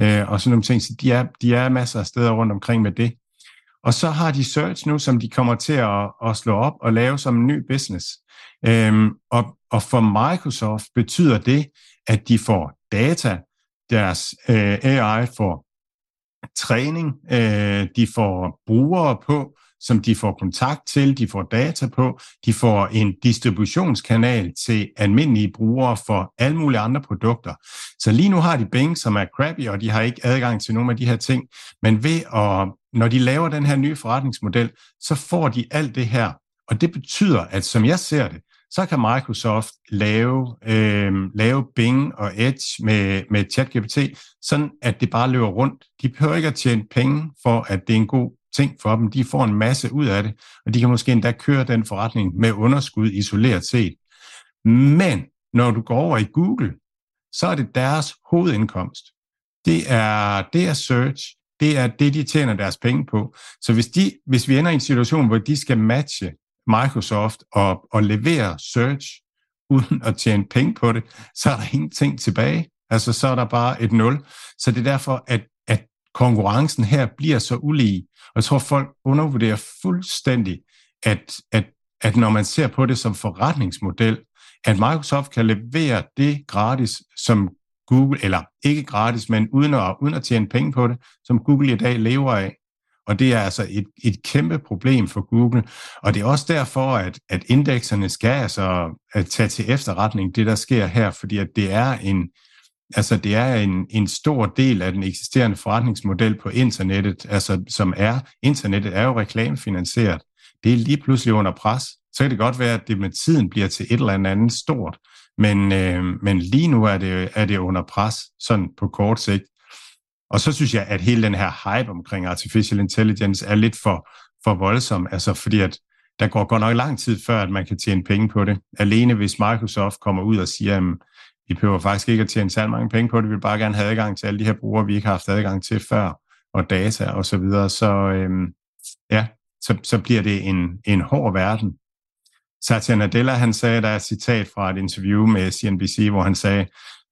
uh, og sådan nogle ting, så de er, de er masser af steder rundt omkring med det. Og så har de search nu, som de kommer til at, at slå op og lave som en ny business. Øhm, og, og for Microsoft betyder det, at de får data, deres øh, AI får træning, øh, de får brugere på, som de får kontakt til, de får data på, de får en distributionskanal til almindelige brugere for alle mulige andre produkter. Så lige nu har de Bing, som er crappy, og de har ikke adgang til nogle af de her ting, men ved at, når de laver den her nye forretningsmodel, så får de alt det her. Og det betyder, at som jeg ser det, så kan Microsoft lave, øh, lave Bing og Edge med, med ChatGPT, sådan at det bare løber rundt. De behøver ikke at tjene penge for, at det er en god ting for dem. De får en masse ud af det, og de kan måske endda køre den forretning med underskud isoleret set. Men når du går over i Google, så er det deres hovedindkomst. Det er, det er search, det er det, de tjener deres penge på. Så hvis, de, hvis vi ender i en situation, hvor de skal matche Microsoft og, og levere search uden at tjene penge på det, så er der ingenting tilbage. Altså så er der bare et nul. Så det er derfor, at, at konkurrencen her bliver så ulige. Og jeg tror, folk undervurderer fuldstændig, at, at, at når man ser på det som forretningsmodel, at Microsoft kan levere det gratis, som Google, eller ikke gratis, men uden at, uden at tjene penge på det, som Google i dag lever af. Og det er altså et, et kæmpe problem for Google. Og det er også derfor, at, at indekserne skal altså at tage til efterretning det, der sker her, fordi at det er en, altså det er en, en stor del af den eksisterende forretningsmodel på internettet, altså som er, internettet er jo reklamefinansieret. Det er lige pludselig under pres. Så kan det godt være, at det med tiden bliver til et eller andet stort, men, øh, men lige nu er det, er det under pres, sådan på kort sigt. Og så synes jeg, at hele den her hype omkring artificial intelligence er lidt for, for voldsom, altså fordi at der går godt nok lang tid før, at man kan tjene penge på det. Alene hvis Microsoft kommer ud og siger, at vi behøver faktisk ikke at tjene særlig mange penge på det, vi vil bare gerne have adgang til alle de her brugere, vi ikke har haft adgang til før, og data og så videre, så, øhm, ja, så, så bliver det en, en hård verden. Satya Nadella, han sagde, der er et citat fra et interview med CNBC, hvor han sagde,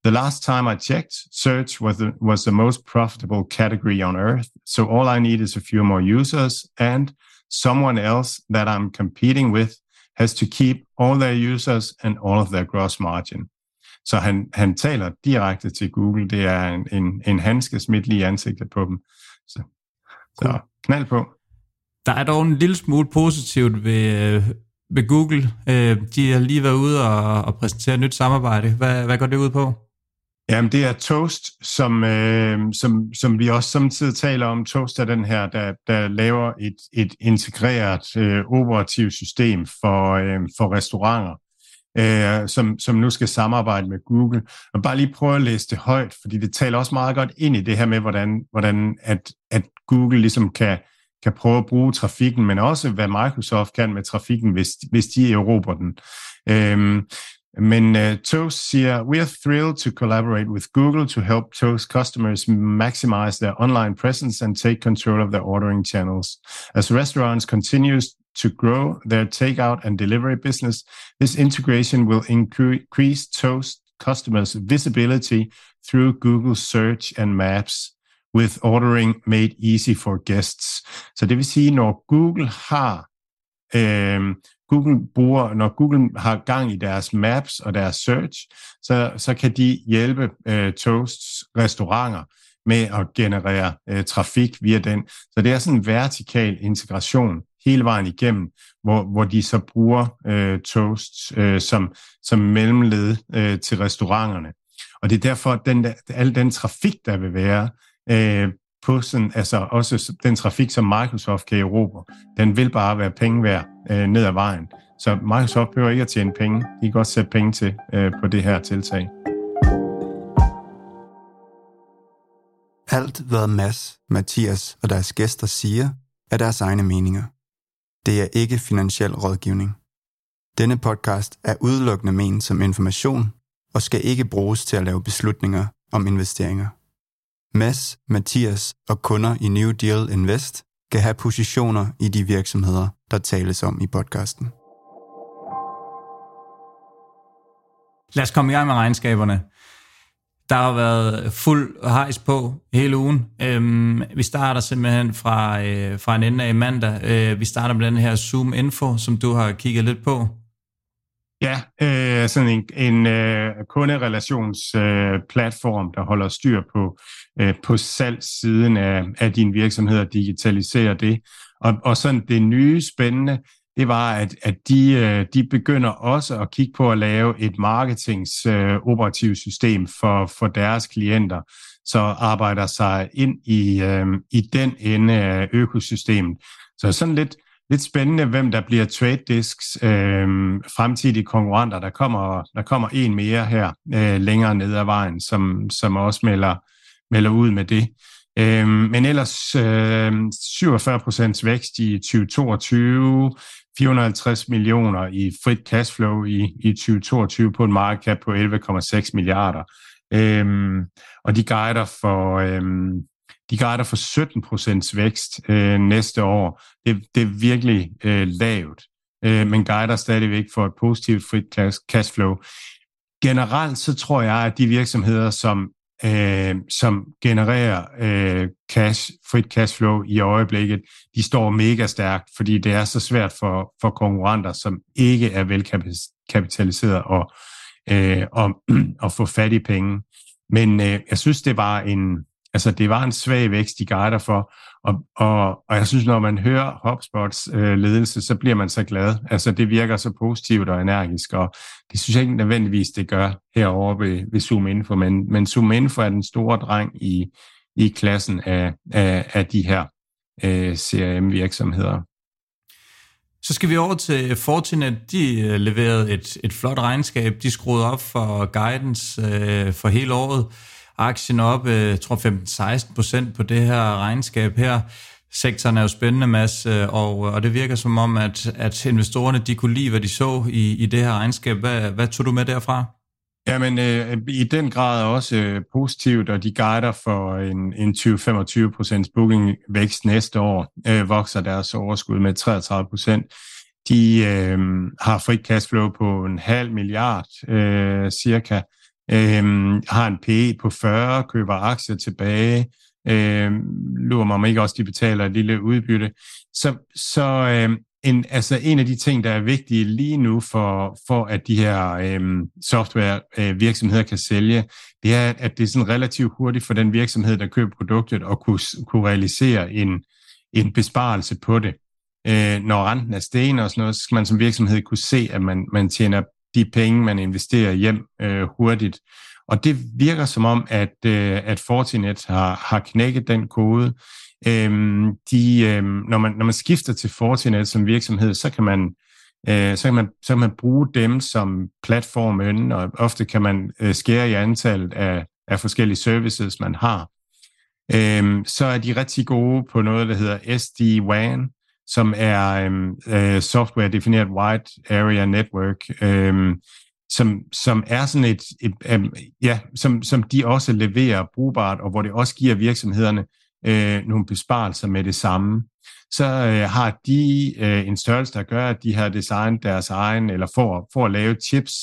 The last time I checked, search was the, was the most profitable category on earth. So all I need is a few more users and someone else that I'm competing with has to keep all their users and all of their gross margin. Så han, han taler direkte til Google. Det er en, en, en handske smidt lige i ansigtet på dem. Så, så knald på. Der er dog en lille smule positivt ved, ved Google. Øh, de har lige været ude og, og præsentere et nyt samarbejde. Hvad, hvad går det ud på? Jamen, det er Toast, som, øh, som, som vi også samtidig taler om. Toast er den her, der, der laver et, et integreret øh, operativt system for, øh, for restauranter, øh, som, som nu skal samarbejde med Google. Og bare lige prøve at læse det højt, fordi det taler også meget godt ind i det her med, hvordan, hvordan at, at Google ligesom kan, kan prøve at bruge trafikken, men også hvad Microsoft kan med trafikken, hvis, hvis de erobrer den. Øhm, Men uh, Toast siger, we are thrilled to collaborate with Google to help Toast customers maximize their online presence and take control of their ordering channels. As restaurants continues to grow their takeout and delivery business, this integration will increase Toast customers' visibility through Google search and maps with ordering made easy for guests. Så det vil sige, når Google har øh, Google bruger, når Google har gang i deres maps og deres search, så, så kan de hjælpe øh, Toasts restauranter med at generere øh, trafik via den. Så det er sådan en vertikal integration hele vejen igennem, hvor, hvor de så bruger øh, Toast øh, som, som mellemled øh, til restauranterne. Og det er derfor, at den, al den trafik, der vil være øh, på sådan, altså også den trafik, som Microsoft kan erobre, den vil bare være penge værd øh, ned ad vejen. Så Microsoft behøver ikke at tjene penge. De kan godt sætte penge til øh, på det her tiltag. Alt, hvad Mads, Mathias og deres gæster siger, er deres egne meninger. Det er ikke finansiel rådgivning. Denne podcast er udelukkende ment som information og skal ikke bruges til at lave beslutninger om investeringer. Mads, Mathias og kunder i New Deal Invest kan have positioner i de virksomheder, der tales om i podcasten. Lad os komme i gang med regnskaberne. Der har været fuld hejs på hele ugen. Øhm, vi starter simpelthen fra, øh, fra en ende af mandag. Øh, vi starter med den her Zoom Info, som du har kigget lidt på. Ja, øh, sådan en, en øh, kunderelationsplatform, øh, der holder styr på, øh, på salgssiden af, af din virksomhed og digitaliserer det. Og, og sådan det nye spændende, det var, at, at de, øh, de begynder også at kigge på at lave et marketingsoperativt øh, system for, for deres klienter, så arbejder sig ind i, øh, i den ende af økosystemet. Så sådan lidt, lidt spændende, hvem der bliver Trade Disks øh, fremtidige konkurrenter. Der kommer, der kommer en mere her øh, længere ned ad vejen, som, som også melder, melder ud med det. Øh, men ellers øh, 47% vækst i 2022, 450 millioner i frit cashflow i, i 2022 på en market cap på 11,6 milliarder. Øhm, og de guider for, øhm, de guider for 17 procents vækst øh, næste år. Det, det er virkelig øh, lavt, øh, men guider stadigvæk for et positivt frit cash, cashflow. Generelt så tror jeg, at de virksomheder, som øh, som genererer øh, cash, frit cashflow i øjeblikket, de står mega stærkt, fordi det er så svært for, for konkurrenter, som ikke er velkapitaliseret og, øh, og, og få fat i penge. Men øh, jeg synes, det var en, altså, det var en svag vækst, de guider for, og, og, og jeg synes, når man hører HubSpots øh, ledelse, så bliver man så glad. Altså, det virker så positivt og energisk, og det synes jeg ikke nødvendigvis, det gør herovre ved, ved Zoom Info, men, men Zoom Info er den store dreng i, i klassen af, af, af de her øh, CRM-virksomheder. Så skal vi over til Fortinet. De øh, leverede et, et flot regnskab. De skruede op for guidance øh, for hele året aktien op, øh, jeg tror 15-16 procent på det her regnskab her. Sektoren er jo spændende, Mads, øh, og, og det virker som om, at, at investorerne de kunne lide, hvad de så i, i det her regnskab. Hvad, hvad tog du med derfra? Jamen, øh, i den grad også øh, positivt, og de guider for en, en 20-25 procents bookingvækst næste år, øh, vokser deres overskud med 33 procent. De øh, har frit cashflow på en halv milliard øh, cirka, øh, har en PE på 40, køber aktier tilbage, øh, lurer mig om ikke også, de betaler et lille udbytte. Så, så øh, en, altså en af de ting, der er vigtige lige nu for, for at de her øh, software øh, virksomheder kan sælge, det er, at det er sådan relativt hurtigt for den virksomhed, der køber produktet, at kunne, kunne realisere en, en besparelse på det. Øh, når renten er sten og sådan noget, så skal man som virksomhed kunne se, at man, man tjener de penge, man investerer hjem øh, hurtigt. Og det virker som om, at, øh, at Fortinet har, har knækket den kode. Øhm, de, øhm, når, man, når man skifter til Fortinet som virksomhed, så kan man øh, så, kan man, så kan man bruge dem som platformen, og ofte kan man øh, skære i antallet af, af forskellige services, man har. Øhm, så er de rigtig gode på noget, der hedder SD-WAN, som er øhm, øh, software defineret wide area network, øhm, som, som er sådan et, et um, ja, som, som de også leverer brugbart, og hvor det også giver virksomhederne øh, nogle besparelser med det samme. Så øh, har de øh, en størrelse, der gør, at de har designet deres egen, eller for, for at lave chips,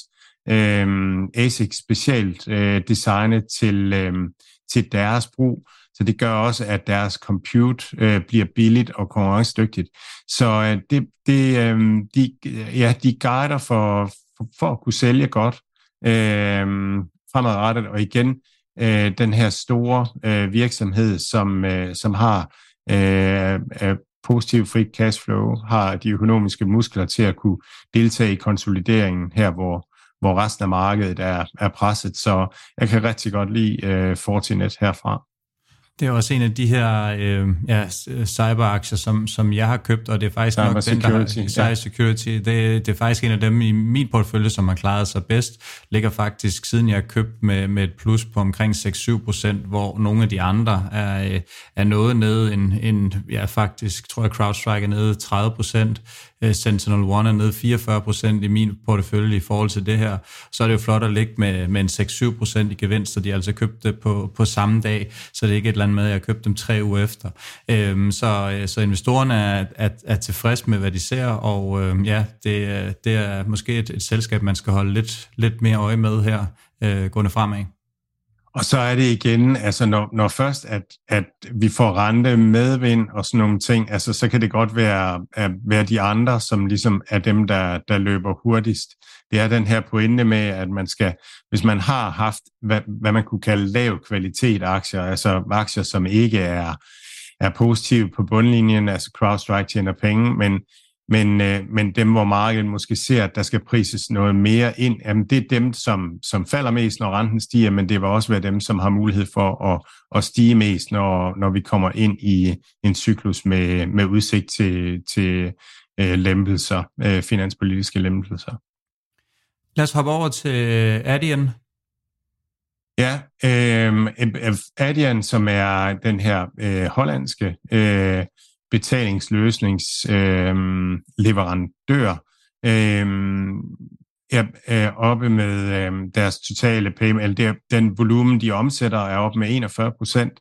øh, ASIC specielt øh, designet til, øh, til deres brug, så det gør også, at deres compute øh, bliver billigt og konkurrencedygtigt. Så øh, det, det, øh, de, ja, de guider for, for, for at kunne sælge godt øh, fremadrettet. Og igen, øh, den her store øh, virksomhed, som, øh, som har øh, positiv fri cashflow, har de økonomiske muskler til at kunne deltage i konsolideringen her, hvor, hvor resten af markedet er, er presset. Så jeg kan rigtig godt lide øh, Fortinet herfra. Det er også en af de her øh, ja, cyberaktier, som, som jeg har købt, og det er faktisk cyber nok den, der har, cyber ja. security. Det, det er faktisk en af dem i min portefølje, som har klaret sig bedst. Ligger faktisk, siden jeg har købt med, med et plus på omkring 6-7 procent, hvor nogle af de andre er, øh, er noget nede, en, en, ja faktisk, tror jeg CrowdStrike er nede 30 procent. Øh, Sentinel One er nede 44 procent i min portefølje i forhold til det her, så er det jo flot at ligge med, med en 6-7 procent i gevinst, så de altså købte det på, på samme dag, så det er ikke et eller andet med, at jeg købte dem tre uger efter. Øhm, så, øh, så investorerne er, er, er tilfredse med, hvad de ser, og øhm, ja, det, øh, det er måske et, et selskab, man skal holde lidt, lidt mere øje med her, øh, gående fremad. Og så er det igen, altså når, når først, at, at vi får rente medvind og sådan nogle ting, altså så kan det godt være, at være de andre, som ligesom er dem, der, der løber hurtigst. Det er den her pointe med, at man skal, hvis man har haft, hvad, hvad man kunne kalde lav kvalitet aktier, altså aktier, som ikke er, er positive på bundlinjen, altså CrowdStrike tjener penge, men men, øh, men dem, hvor markedet måske ser, at der skal prises noget mere ind, jamen det er dem, som, som falder mest, når renten stiger, men det vil også være dem, som har mulighed for at, at stige mest, når, når vi kommer ind i en cyklus med, med udsigt til, til øh, lempelser, øh, finanspolitiske lempelser. Lad os hoppe over til Adyen. Ja, øh, Adyen, som er den her øh, hollandske øh, betalingsløsningsleverandør øh, øh, er, er oppe med øh, deres totale payment, eller der, den volumen, de omsætter, er oppe med 41 procent.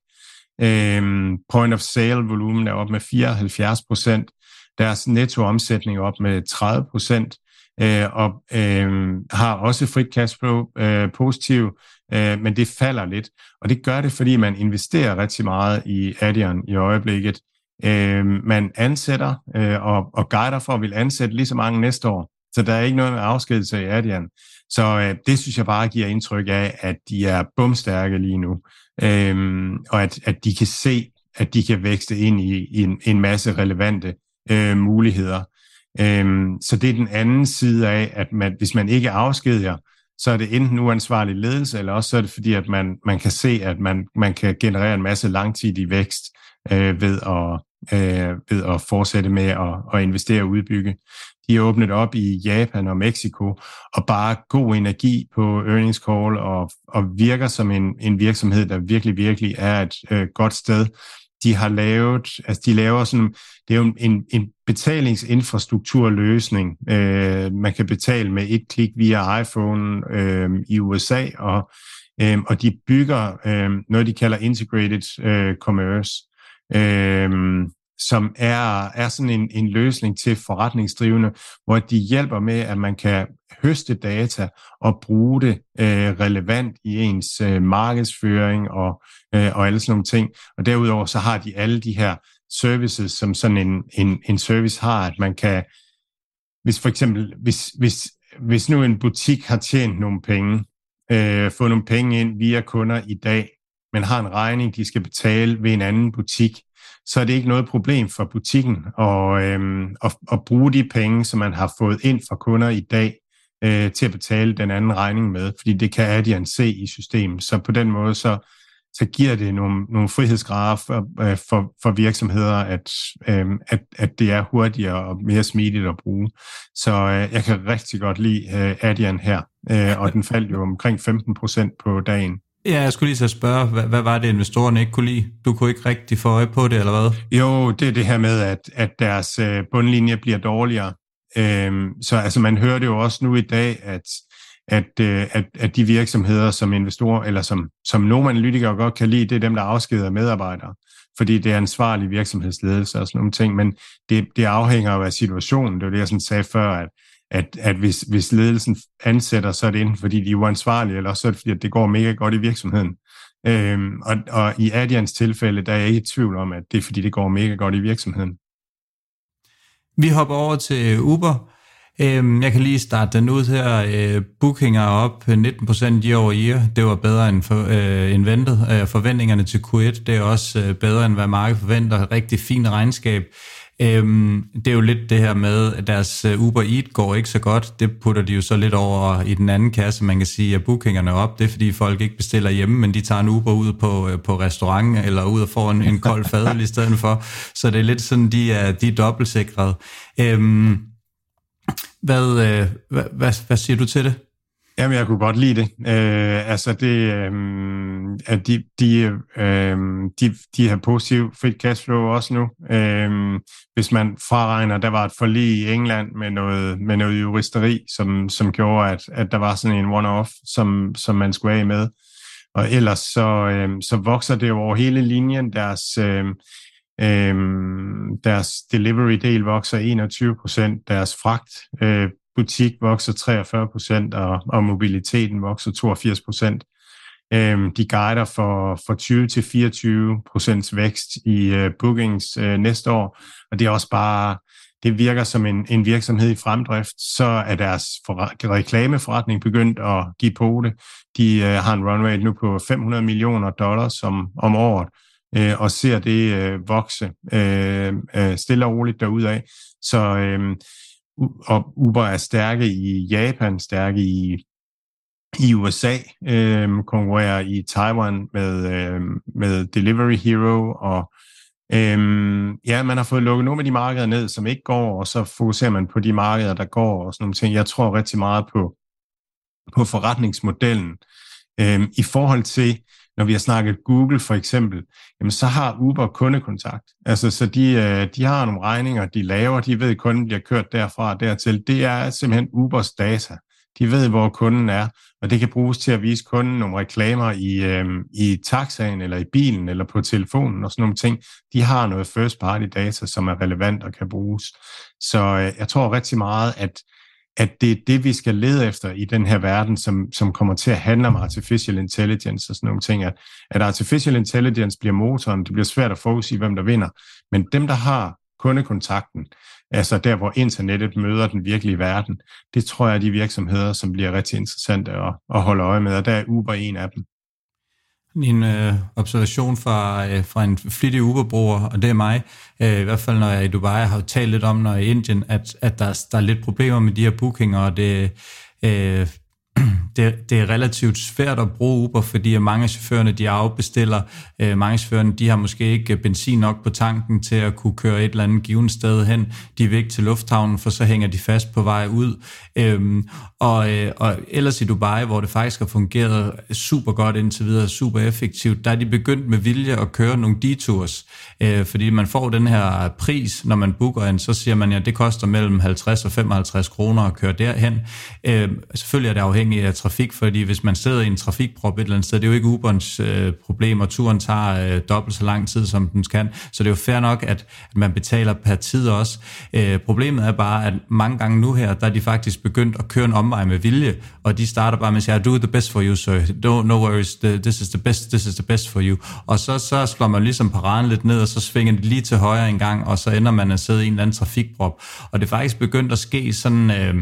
Øh, point of sale volumen er oppe med 74 procent. Deres nettoomsætning er oppe med 30 procent. Øh, og øh, har også frit cash flow øh, positiv, øh, men det falder lidt. Og det gør det, fordi man investerer rigtig meget i Adyen i øjeblikket. Øh, man ansætter øh, og, og guider for at vil ansætte lige så mange næste år. Så der er ikke noget med afskedelse i Adian. Så øh, det synes jeg bare giver indtryk af, at de er bumstærke lige nu. Øh, og at, at de kan se, at de kan vækste ind i, i en, en masse relevante øh, muligheder. Øh, så det er den anden side af, at man, hvis man ikke afskediger, så er det enten uansvarlig ledelse, eller også så er det fordi, at man, man kan se, at man, man kan generere en masse langtidig vækst øh, ved at øh, ved at fortsætte med at, at investere og udbygge. De har åbnet op i Japan og Mexico, og bare god energi på earnings call, og, og virker som en, en virksomhed, der virkelig, virkelig er et øh, godt sted. De har lavet, altså de laver sådan, det er jo en, en betalingsinfrastrukturløsning. Øh, man kan betale med et klik via iPhone øh, i USA, og, øh, og de bygger øh, noget, de kalder integrated øh, commerce øh, som er, er sådan en, en løsning til forretningsdrivende, hvor de hjælper med, at man kan høste data og bruge det øh, relevant i ens øh, markedsføring og, øh, og alle sådan nogle ting. Og derudover så har de alle de her services, som sådan en, en, en service har, at man kan, hvis for eksempel, hvis, hvis, hvis nu en butik har tjent nogle penge, øh, fået nogle penge ind via kunder i dag, men har en regning, de skal betale ved en anden butik, så er det ikke noget problem for butikken at, øhm, at, at bruge de penge, som man har fået ind fra kunder i dag, øh, til at betale den anden regning med, fordi det kan Adyen se i systemet. Så på den måde, så, så giver det nogle, nogle frihedsgrader for, øh, for, for virksomheder, at, øh, at, at det er hurtigere og mere smidigt at bruge. Så øh, jeg kan rigtig godt lide øh, Adyen her, øh, og den faldt jo omkring 15 procent på dagen. Ja, jeg skulle lige så spørge, hvad, hvad var det, investorerne ikke kunne lide? Du kunne ikke rigtig få øje på det, eller hvad? Jo, det er det her med, at, at deres øh, bundlinje bliver dårligere. Øhm, så altså, man hører det jo også nu i dag, at, at, øh, at, at de virksomheder, som investorer, eller som, som nogle analytikere godt kan lide, det er dem, der afskeder medarbejdere fordi det er ansvarlig virksomhedsledelse og sådan nogle ting, men det, det afhænger jo af situationen. Det var det, jeg sådan sagde før, at at, at hvis, hvis ledelsen ansætter, så er det enten fordi de er uansvarlige, eller så er det fordi, at det går mega godt i virksomheden. Øhm, og, og i Adians tilfælde, der er jeg ikke i tvivl om, at det er fordi, det går mega godt i virksomheden. Vi hopper over til øh, Uber. Øhm, jeg kan lige starte den ud her. Øh, bookinger er op 19% year over year. Det var bedre end, for, øh, end ventet. Øh, forventningerne til Q1, det er også øh, bedre end hvad markedet forventer. Rigtig fint regnskab. Øhm, det er jo lidt det her med, at deres øh, Uber Eat går ikke så godt. Det putter de jo så lidt over i den anden kasse, man kan sige, at bookingerne op. Det er fordi folk ikke bestiller hjemme, men de tager en Uber ud på, øh, på restaurant eller ud og får en, en kold fadel i stedet for. Så det er lidt sådan, de er, de er dobbeltsikret. Øhm, hvad, øh, hvad, hvad, hvad siger du til det? Jamen, jeg kunne godt lide det. Øh, altså, det, øh, at de, de, øh, de, de har positiv frit cashflow også nu. Øh, hvis man fraregner, der var et forlig i England med noget, med noget juristeri, som, som gjorde, at, at der var sådan en one-off, som, som man skulle af med. Og ellers så, øh, så vokser det jo over hele linjen. Deres, øh, øh, deres delivery-del vokser 21 procent, deres fragt øh, butik vokser 43 procent, og, og mobiliteten vokser 82 procent. Øhm, de guider for, for 20 til 24 procents vækst i øh, bookings øh, næste år, og det er også bare, det virker som en, en virksomhed i fremdrift, så er deres for, reklameforretning begyndt at give på det. De øh, har en runway nu på 500 millioner dollars om, om året, øh, og ser det øh, vokse øh, øh, stille og roligt derudad. Så øh, og Uber er stærke i Japan, stærke i, i USA, øh, konkurrerer i Taiwan med, øh, med Delivery Hero, og øh, ja, man har fået lukket nogle af de markeder ned, som ikke går, og så fokuserer man på de markeder, der går, og sådan nogle ting. Jeg tror rigtig meget på, på forretningsmodellen. Øh, I forhold til, når vi har snakket Google for eksempel, jamen så har Uber kundekontakt. Altså, så de, øh, de har nogle regninger, de laver, de ved, at kunden bliver kørt derfra og dertil. Det er simpelthen Ubers data. De ved, hvor kunden er, og det kan bruges til at vise kunden nogle reklamer i, øh, i taxaen, eller i bilen, eller på telefonen og sådan nogle ting. De har noget first party data, som er relevant og kan bruges. Så øh, jeg tror rigtig meget, at at det er det, vi skal lede efter i den her verden, som, som kommer til at handle om artificial intelligence og sådan nogle ting, at, at artificial intelligence bliver motoren, det bliver svært at forudsige, hvem der vinder, men dem, der har kundekontakten, altså der, hvor internettet møder den virkelige verden, det tror jeg er de virksomheder, som bliver rigtig interessante at, at holde øje med, og der er Uber en af dem en øh, observation fra, øh, fra en flittig Uber-bruger, og det er mig, øh, i hvert fald når jeg er i Dubai, jeg har jo talt lidt om, når jeg er i Indien, at, at der, der er lidt problemer med de her bookinger, og det, øh, det, det er relativt svært at bruge Uber, fordi mange af chaufførerne de afbestiller. Øh, mange af chaufførerne de har måske ikke øh, benzin nok på tanken til at kunne køre et eller andet givet sted hen. De er væk til lufthavnen, for så hænger de fast på vej ud. Øhm, og, øh, og ellers i Dubai, hvor det faktisk har fungeret super godt indtil videre, super effektivt, der er de begyndt med vilje at køre nogle detours. Øh, fordi man får den her pris, når man booker en, så siger man, ja, det koster mellem 50 og 55 kroner at køre derhen. Øh, selvfølgelig er det afhængigt af øh, trafik, fordi hvis man sidder i en trafikprop et eller andet sted, det er jo ikke Uberens øh, problem, og turen tager øh, dobbelt så lang tid, som den kan. Så det er jo fair nok, at, at man betaler per tid også. Øh, problemet er bare, at mange gange nu her, der er de faktisk begyndt at køre en omvej med vilje, og de starter bare med at sige, do the best for you, sir. No, no worries, this is the best, this is the best for you. Og så, så slår man ligesom paraden lidt ned, og så svinger det lige til højre en gang, og så ender man at sidde i en eller anden trafikprop. Og det er faktisk begyndt at ske sådan... Øh,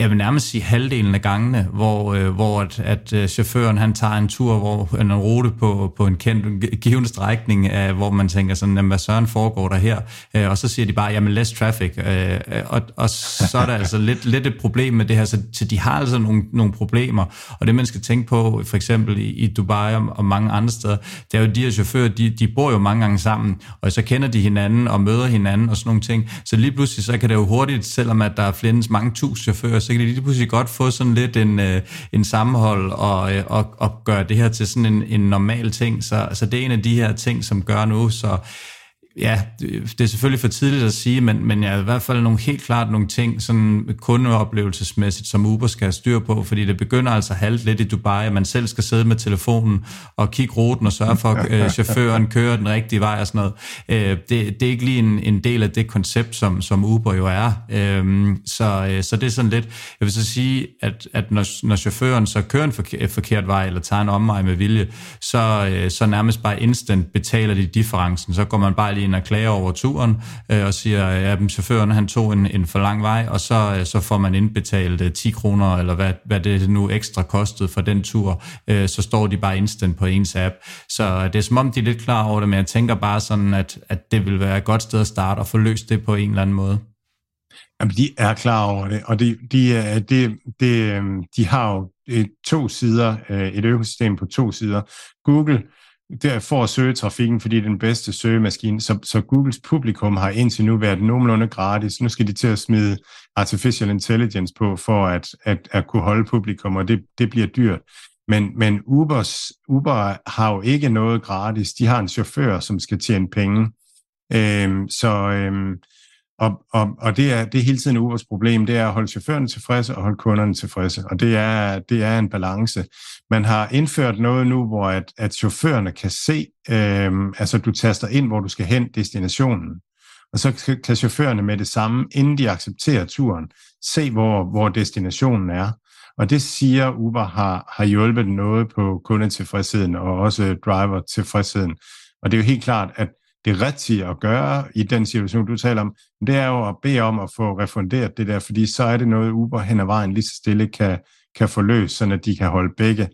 jeg vil nærmest sige halvdelen af gangene, hvor, øh, hvor at, at øh, chaufføren han tager en tur, hvor øh, en rute på, på en kendt given strækning, øh, hvor man tænker sådan, hvad søren foregår der her? Øh, og så siger de bare, jamen less traffic. Øh, øh, og, og så er der altså lidt, lidt et problem med det her, så, så de har altså nogle, nogle problemer. Og det man skal tænke på, for eksempel i, i Dubai og, og mange andre steder, det er jo de her chauffører, de, de bor jo mange gange sammen, og så kender de hinanden og møder hinanden og sådan nogle ting. Så lige pludselig så kan det jo hurtigt, selvom at der findes mange tusind chauffører, så kan de lige pludselig godt få sådan lidt en, øh, en sammenhold og, øh, og, og gøre det her til sådan en, en normal ting. Så, så det er en af de her ting, som gør nu, så ja, det er selvfølgelig for tidligt at sige, men, men jeg har i hvert fald nogle, helt klart nogle ting, sådan kundeoplevelsesmæssigt, som Uber skal have styr på, fordi det begynder altså at halte lidt i Dubai, at man selv skal sidde med telefonen og kigge ruten og sørge for, at øh, chaufføren kører den rigtige vej og sådan noget. Øh, det, det er ikke lige en, en del af det koncept, som, som Uber jo er. Øh, så, øh, så det er sådan lidt, jeg vil så sige, at, at når, når chaufføren så kører en forkert, forkert vej, eller tager en omvej med vilje, så, øh, så nærmest bare instant betaler de differencen, så går man bare de ind og klager over turen, øh, og siger, at chaufføren han tog en, en for lang vej, og så, øh, så får man indbetalt øh, 10 kroner, eller hvad, hvad det nu ekstra kostede for den tur, øh, så står de bare instant på ens app. Så det er som om, de er lidt klar over det, men jeg tænker bare sådan, at, at det vil være et godt sted at starte og få løst det på en eller anden måde. Jamen, de er klar over det, og de, de, øh, de, de, de har jo to sider, et økosystem på to sider. Google der for at søge trafikken, fordi det er den bedste søgemaskine. Så, så Googles publikum har indtil nu været nogenlunde gratis. Nu skal de til at smide artificial intelligence på, for at, at, at kunne holde publikum, og det, det bliver dyrt. Men, men Ubers, Uber har jo ikke noget gratis. De har en chauffør, som skal tjene penge. Øhm, så, øhm, og, og, og det, er, det er hele tiden Ubers problem, det er at holde chaufførerne tilfredse og holde kunderne tilfredse. Og det er, det er en balance. Man har indført noget nu, hvor at, at chaufførerne kan se, øh, altså du taster ind, hvor du skal hen destinationen. Og så kan chaufførerne med det samme, inden de accepterer turen, se, hvor, hvor destinationen er. Og det siger Uber har, har hjulpet noget på kundetilfredsheden og også driver tilfredsheden. Og det er jo helt klart, at det rigtige at gøre i den situation, du taler om, det er jo at bede om at få refunderet det der, fordi så er det noget, Uber hen ad vejen lige så stille kan, kan få løst, så at de kan holde begge,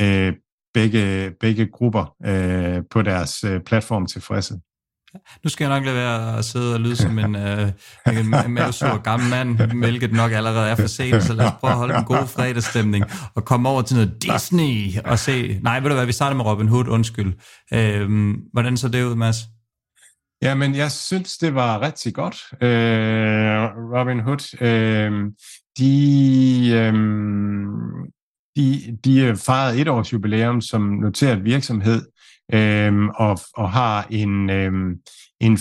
øh, begge, begge grupper øh, på deres øh, platform tilfredse. Nu skal jeg nok lade være at sidde og lyde som en, øh, en mavesur gammel mand, hvilket nok allerede er for sent, så lad os prøve at holde en god fredagsstemning og komme over til noget Disney og se... Nej, ved du hvad, vi starter med Robin Hood, undskyld. Øh, hvordan så det ud, Mads? Ja, men jeg synes, det var rigtig godt. Øh, Robin Hood, øh, de, øh, de, de øh, fejrede et års jubilæum som noteret virksomhed, øh, og, og har en, øh, en,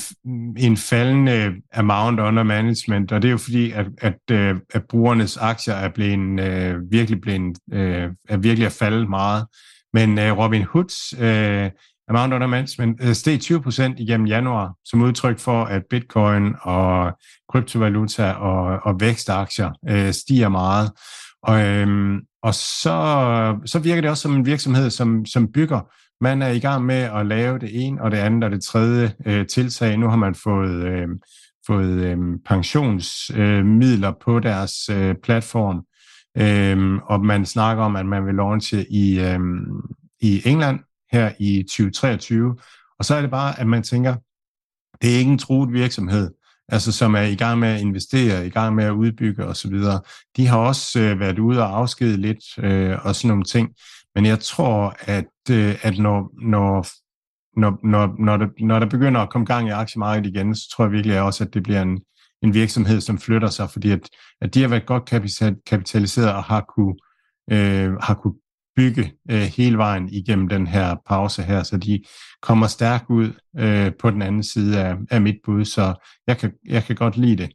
en faldende amount under management, og det er jo fordi, at, at, øh, at brugernes aktier er blevet, øh, virkelig blevet, øh, er virkelig er faldet meget. Men øh, Robin Hoods øh, amount under management øh, steg 20% igennem januar, som udtryk for, at bitcoin og kryptovaluta og, og vækstaktier øh, stiger meget. Og, øhm, og så, så virker det også som en virksomhed, som, som bygger. Man er i gang med at lave det ene og det andet og det tredje øh, tiltag. Nu har man fået, øhm, øhm, øh, fået øh, pensionsmidler øh, på deres øh, platform, øh, og man snakker om, at man vil launche i, øh, i England her i 2023. Og så er det bare, at man tænker, det er ikke en truet virksomhed, altså som er i gang med at investere, i gang med at udbygge osv. De har også øh, været ude og afskede lidt øh, og sådan nogle ting. Men jeg tror, at, øh, at når, når, når, når, når, der, når der begynder at komme gang i aktiemarkedet igen, så tror jeg virkelig også, at det bliver en, en virksomhed, som flytter sig, fordi at, at de har været godt kapitaliseret og har kunne, øh, har kunne bygge øh, hele vejen igennem den her pause her, så de kommer stærkt ud øh, på den anden side af, af mit bud, så jeg kan, jeg kan godt lide det.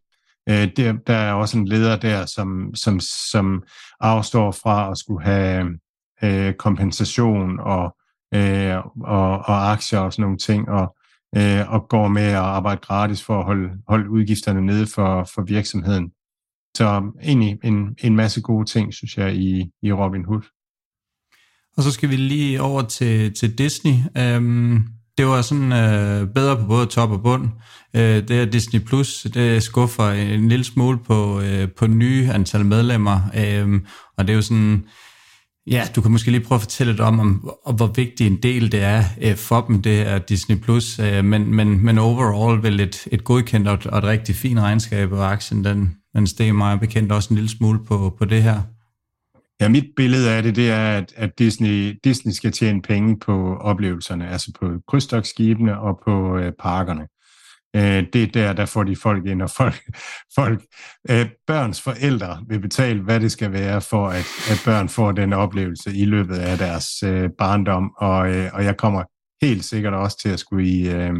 Øh, der, der er også en leder der, som, som, som afstår fra at skulle have øh, kompensation og, øh, og, og aktier og sådan nogle ting, og, øh, og går med at arbejde gratis for at holde, holde udgifterne nede for, for virksomheden. Så egentlig en, en masse gode ting, synes jeg, i, i Robin Hood. Og så skal vi lige over til, til Disney. Øhm, det var sådan øh, bedre på både top og bund. Øh, det er Disney Plus, det skuffer en lille smule på, øh, på nye antal medlemmer. Um, og det er jo sådan, ja, du kan måske lige prøve at fortælle lidt om, om, om hvor vigtig en del det er øh, for dem, det er Disney Plus. øh, men, men, men overall vel et, et godkendt og et, og et rigtig fint regnskab, og aktien den, den steg mig bekendt også en lille smule på, på det her. Ja, mit billede af det, det er, at, at Disney, Disney skal tjene penge på oplevelserne, altså på krydstogsskibene og på øh, parkerne. Øh, det er der, der får de folk ind, og folk, folk øh, børns forældre vil betale, hvad det skal være for, at, at børn får den oplevelse i løbet af deres øh, barndom, og, øh, og jeg kommer helt sikkert også til at skulle i, øh,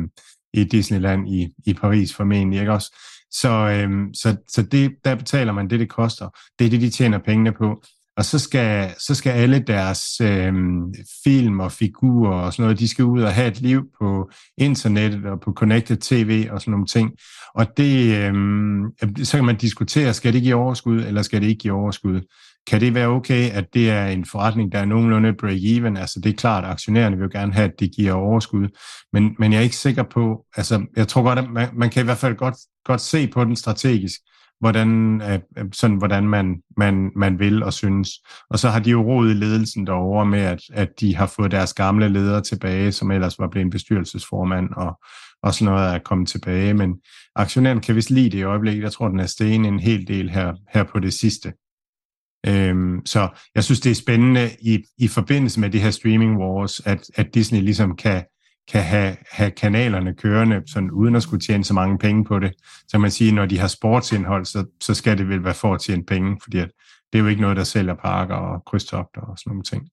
i Disneyland i, i Paris formentlig, ikke også? Så, øh, så, så det, der betaler man det, det koster. Det er det, de tjener pengene på. Og så skal, så skal alle deres øh, film og figurer og sådan noget, de skal ud og have et liv på internettet og på connected tv og sådan nogle ting. Og det, øh, så kan man diskutere, skal det give overskud, eller skal det ikke give overskud? kan det være okay, at det er en forretning, der er nogenlunde break-even? Altså det er klart, at aktionærerne vil jo gerne have, at det giver overskud, men, men jeg er ikke sikker på, altså jeg tror godt, at man, man kan i hvert fald godt, godt se på den strategisk, hvordan, øh, øh, sådan, hvordan man, man, man vil og synes. Og så har de jo rodet i ledelsen derovre med, at, at de har fået deres gamle leder tilbage, som ellers var blevet bestyrelsesformand, og, og sådan noget er kommet tilbage. Men aktionæren kan vist lide det i øjeblikket. Jeg tror, den er stenen en hel del her, her på det sidste. Øhm, så jeg synes, det er spændende i, i forbindelse med det her streaming wars, at, at Disney ligesom kan, kan have, have kanalerne kørende, sådan uden at skulle tjene så mange penge på det. Så man siger, når de har sportsindhold, så, så skal det vel være for at tjene penge, fordi at det er jo ikke noget, der sælger parker og krydstogter og sådan nogle ting.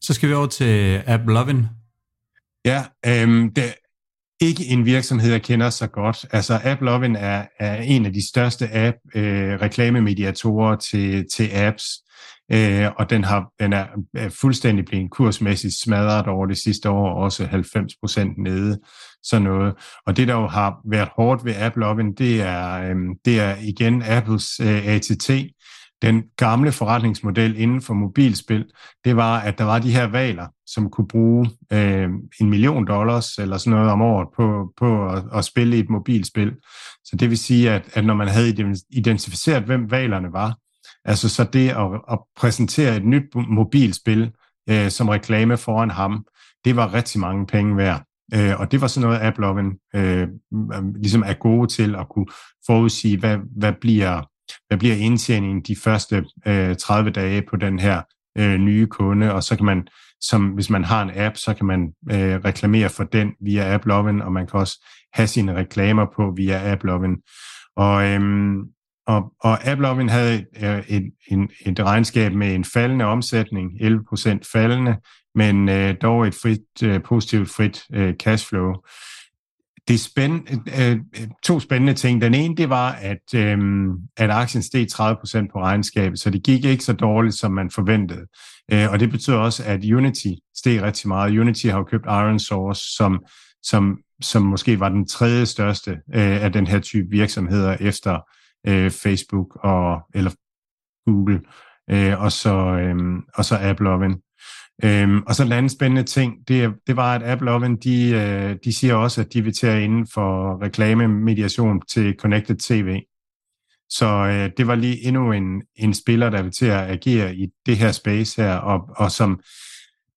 Så skal vi over til AppLovin. Ja, øhm, det, ikke en virksomhed, jeg kender så godt. Altså AppLovin er, er en af de største app øh, reklamemediatorer til, til apps, øh, og den, har, den er, er fuldstændig blevet kursmæssigt smadret over det sidste år, også 90 procent nede, sådan noget. Og det, der jo har været hårdt ved AppLovin, det er, øh, det er igen Apples øh, ATT, den gamle forretningsmodel inden for mobilspil, det var, at der var de her valer, som kunne bruge øh, en million dollars eller sådan noget om året på, på at, at spille i et mobilspil. Så det vil sige, at, at når man havde identificeret, hvem valerne var, altså så det at, at præsentere et nyt mobilspil øh, som reklame foran ham, det var rigtig mange penge værd. Øh, og det var sådan noget, AppLovin øh, ligesom er gode til at kunne forudsige, hvad, hvad bliver hvad bliver indtjeningen de første øh, 30 dage på den her øh, nye kunde, og så kan man, som hvis man har en app, så kan man øh, reklamere for den via AppLovin, og man kan også have sine reklamer på via AppLovin. Og, øhm, og, og AppLovin havde øh, et, en, et regnskab med en faldende omsætning, 11% faldende, men øh, dog et frit, øh, positivt frit øh, cashflow det er spændende, øh, øh, to spændende ting. Den ene, det var, at, øh, at aktien steg 30% på regnskabet, så det gik ikke så dårligt, som man forventede. Øh, og det betyder også, at Unity steg rigtig meget. Unity har jo købt Iron Source, som, som, som måske var den tredje største øh, af den her type virksomheder efter øh, Facebook og eller Google, øh, og, så, øh, og så AppLovin. Øhm, og så en anden spændende ting, det, det var, at AppLovin, de, øh, de siger også, at de vil tage inden for reklamemediation til Connected TV. Så øh, det var lige endnu en, en spiller, der vil til at agere i det her space her, og, og som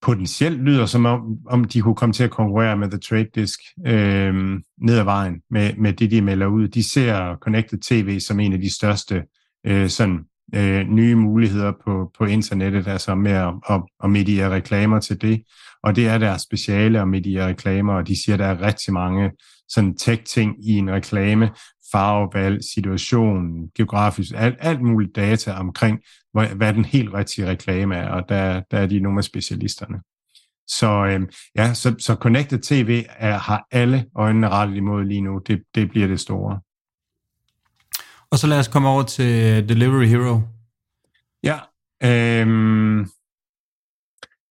potentielt lyder som om, om de kunne komme til at konkurrere med The Trade Disk øh, ned ad vejen med, med det, de melder ud. De ser Connected TV som en af de største øh, sådan øh, nye muligheder på, på internettet, altså med at, at, at mediere reklamer til det. Og det er deres speciale at mediere reklamer, og de siger, at der er rigtig mange sådan tech-ting i en reklame, farvevalg, situation, geografisk, alt, alt muligt data omkring, hvad, hvad den helt rigtige reklame er, og der, der er de nogle af specialisterne. Så øh, ja, så, så Connected TV er, har alle øjnene rettet imod lige nu. Det, det bliver det store. Og så lad os komme over til Delivery Hero. Ja, øhm,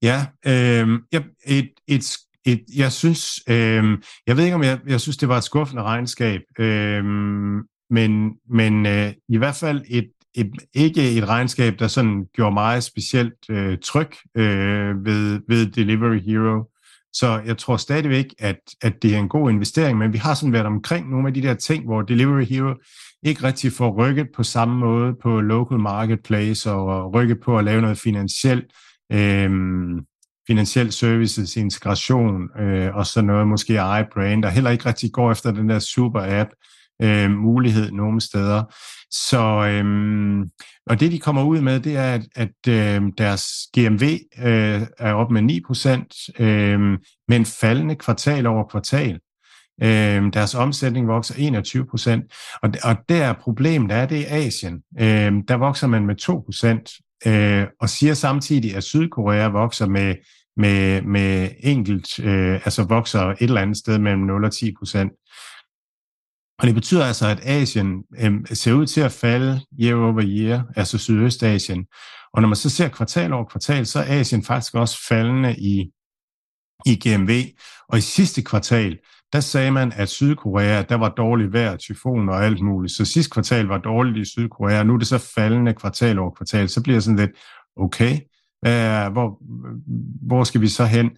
ja, øhm, jeg, et, et, et, jeg synes, øhm, jeg ved ikke om jeg, jeg synes, det var et skuffende regnskab, øhm, men, men øh, i hvert fald et, et, ikke et regnskab, der sådan gjorde mig specielt øh, tryg øh, ved, ved Delivery Hero. Så jeg tror stadigvæk, at, at det er en god investering, men vi har sådan været omkring nogle af de der ting, hvor Delivery Hero ikke rigtig får rykket på samme måde på local marketplace og rykket på at lave noget finansielt, øh, finansiel services, integration øh, og så noget måske eye brand, der heller ikke rigtig går efter den der super app øh, mulighed nogle steder. Så øh, og det de kommer ud med, det er, at, at øh, deres GMV øh, er op med 9%, øh, men faldende kvartal over kvartal. Øh, deres omsætning vokser 21 procent, og, og der er problemet, der er det i Asien. Øh, der vokser man med 2 procent, øh, og siger samtidig, at Sydkorea vokser med, med, med enkelt, øh, altså vokser et eller andet sted mellem 0 og 10 procent. Og det betyder altså, at Asien øh, ser ud til at falde year over year, altså Sydøstasien. Og når man så ser kvartal over kvartal, så er Asien faktisk også faldende i, i GMV. Og i sidste kvartal, der sagde man, at Sydkorea, der var dårligt vejr, tyfon og alt muligt. Så sidste kvartal var dårligt i Sydkorea, nu er det så faldende kvartal over kvartal. Så bliver det sådan lidt, okay, hvor, hvor skal vi så hen?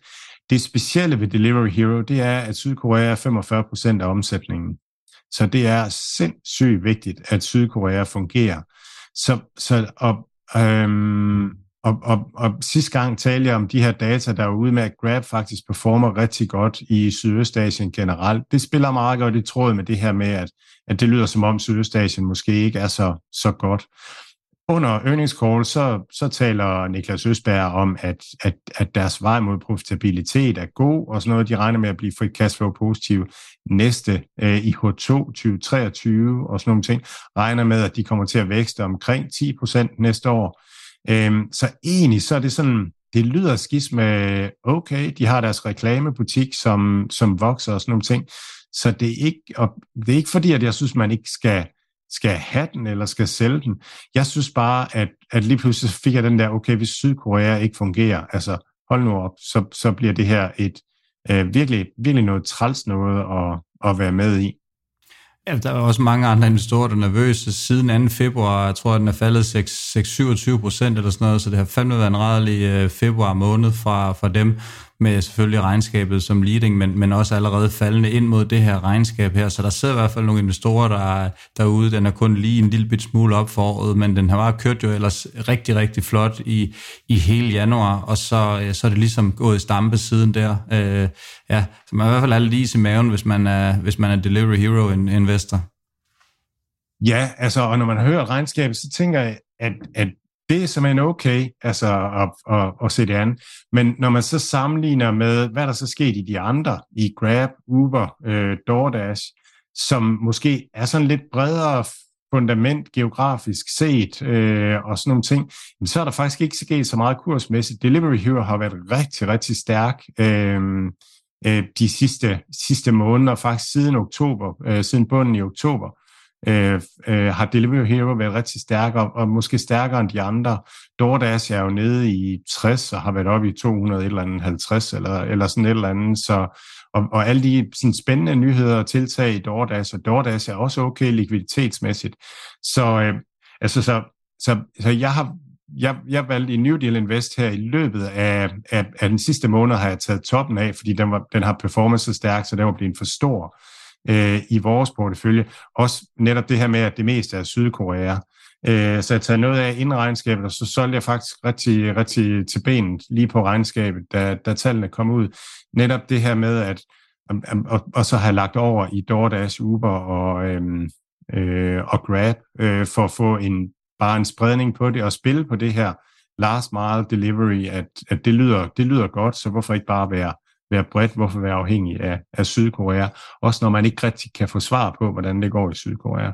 Det specielle ved Delivery Hero, det er, at Sydkorea er 45 procent af omsætningen. Så det er sindssygt vigtigt, at Sydkorea fungerer. Så, så og, øhm, og, og, og sidste gang talte jeg om de her data, der er ude med, at Grab faktisk performer rigtig godt i Sydøstasien generelt. Det spiller meget godt i tråd med det her med, at, at det lyder som om Sydøstasien måske ikke er så, så godt under earnings call, så, så taler Niklas Østberg om, at, at, at deres vej mod profitabilitet er god, og sådan noget, de regner med at blive fri cashflow positiv næste øh, i H2 2023 og sådan nogle ting, regner med, at de kommer til at vækste omkring 10% næste år. Øhm, så egentlig så er det sådan, det lyder skidt med, okay, de har deres reklamebutik, som, som vokser og sådan nogle ting, så det er ikke, og det er ikke fordi, at jeg synes, man ikke skal skal have den eller skal sælge den. Jeg synes bare, at, at lige pludselig fik jeg den der, okay, hvis Sydkorea ikke fungerer, altså hold nu op, så, så bliver det her et øh, virkelig, virkelig noget træls noget at, at være med i. Ja, der er også mange andre investorer, der er nervøse. Siden 2. februar, jeg tror, at den er faldet 6-27 procent eller sådan noget, så det har fandme været en rædelig øh, februar måned fra, fra dem med selvfølgelig regnskabet som leading, men, men også allerede faldende ind mod det her regnskab her. Så der sidder i hvert fald nogle investorer der er derude. Den er kun lige en lille bit smule op for året, men den har bare kørt jo ellers rigtig, rigtig flot i, i hele januar, og så, øh, så er det ligesom gået i stampe siden der. Øh, ja, så man i hvert fald er lidt i maven, hvis man er, hvis man er Delivery Hero investor. Ja, altså, og når man hører regnskabet, så tænker jeg, at, at det er simpelthen okay altså, at, at, at se det an. Men når man så sammenligner med, hvad der så sket i de andre, i Grab, Uber, øh, DoorDash, som måske er sådan lidt bredere fundament geografisk set øh, og sådan nogle ting, så er der faktisk ikke sket så meget kursmæssigt. Delivery Hero har været rigtig, rigtig stærk øh, øh, de sidste, sidste måneder, faktisk siden oktober, øh, siden bunden i oktober øh, øh, har Delivery Hero været rigtig stærk, og, og måske stærkere end de andre. DoorDash er jo nede i 60 og har været oppe i 200 eller andet 50 eller, eller sådan et eller andet, så og, og alle de sådan spændende nyheder og tiltag i DoorDash, og DoorDash er også okay likviditetsmæssigt. Så, øh, altså, så, så, så jeg har jeg, jeg valgte i New Deal Invest her i løbet af, af, af den sidste måned, har jeg taget toppen af, fordi den, var, den har performance så stærk, så den var blevet for stor øh, i vores portefølje. Også netop det her med, at det meste er Sydkorea. Øh, så jeg tager noget af inden regnskabet, og så solgte jeg faktisk rigtig, rigtig til benet lige på regnskabet, da, da tallene kom ud. Netop det her med, at og, og så have lagt over i DoorDash, Uber og, øhm, øh, og Grab øh, for at få en bare en spredning på det og spille på det her last mile delivery, at, at det, lyder, det lyder godt, så hvorfor ikke bare være være bredt, hvorfor være afhængig af, af Sydkorea, også når man ikke rigtig kan få svar på, hvordan det går i Sydkorea.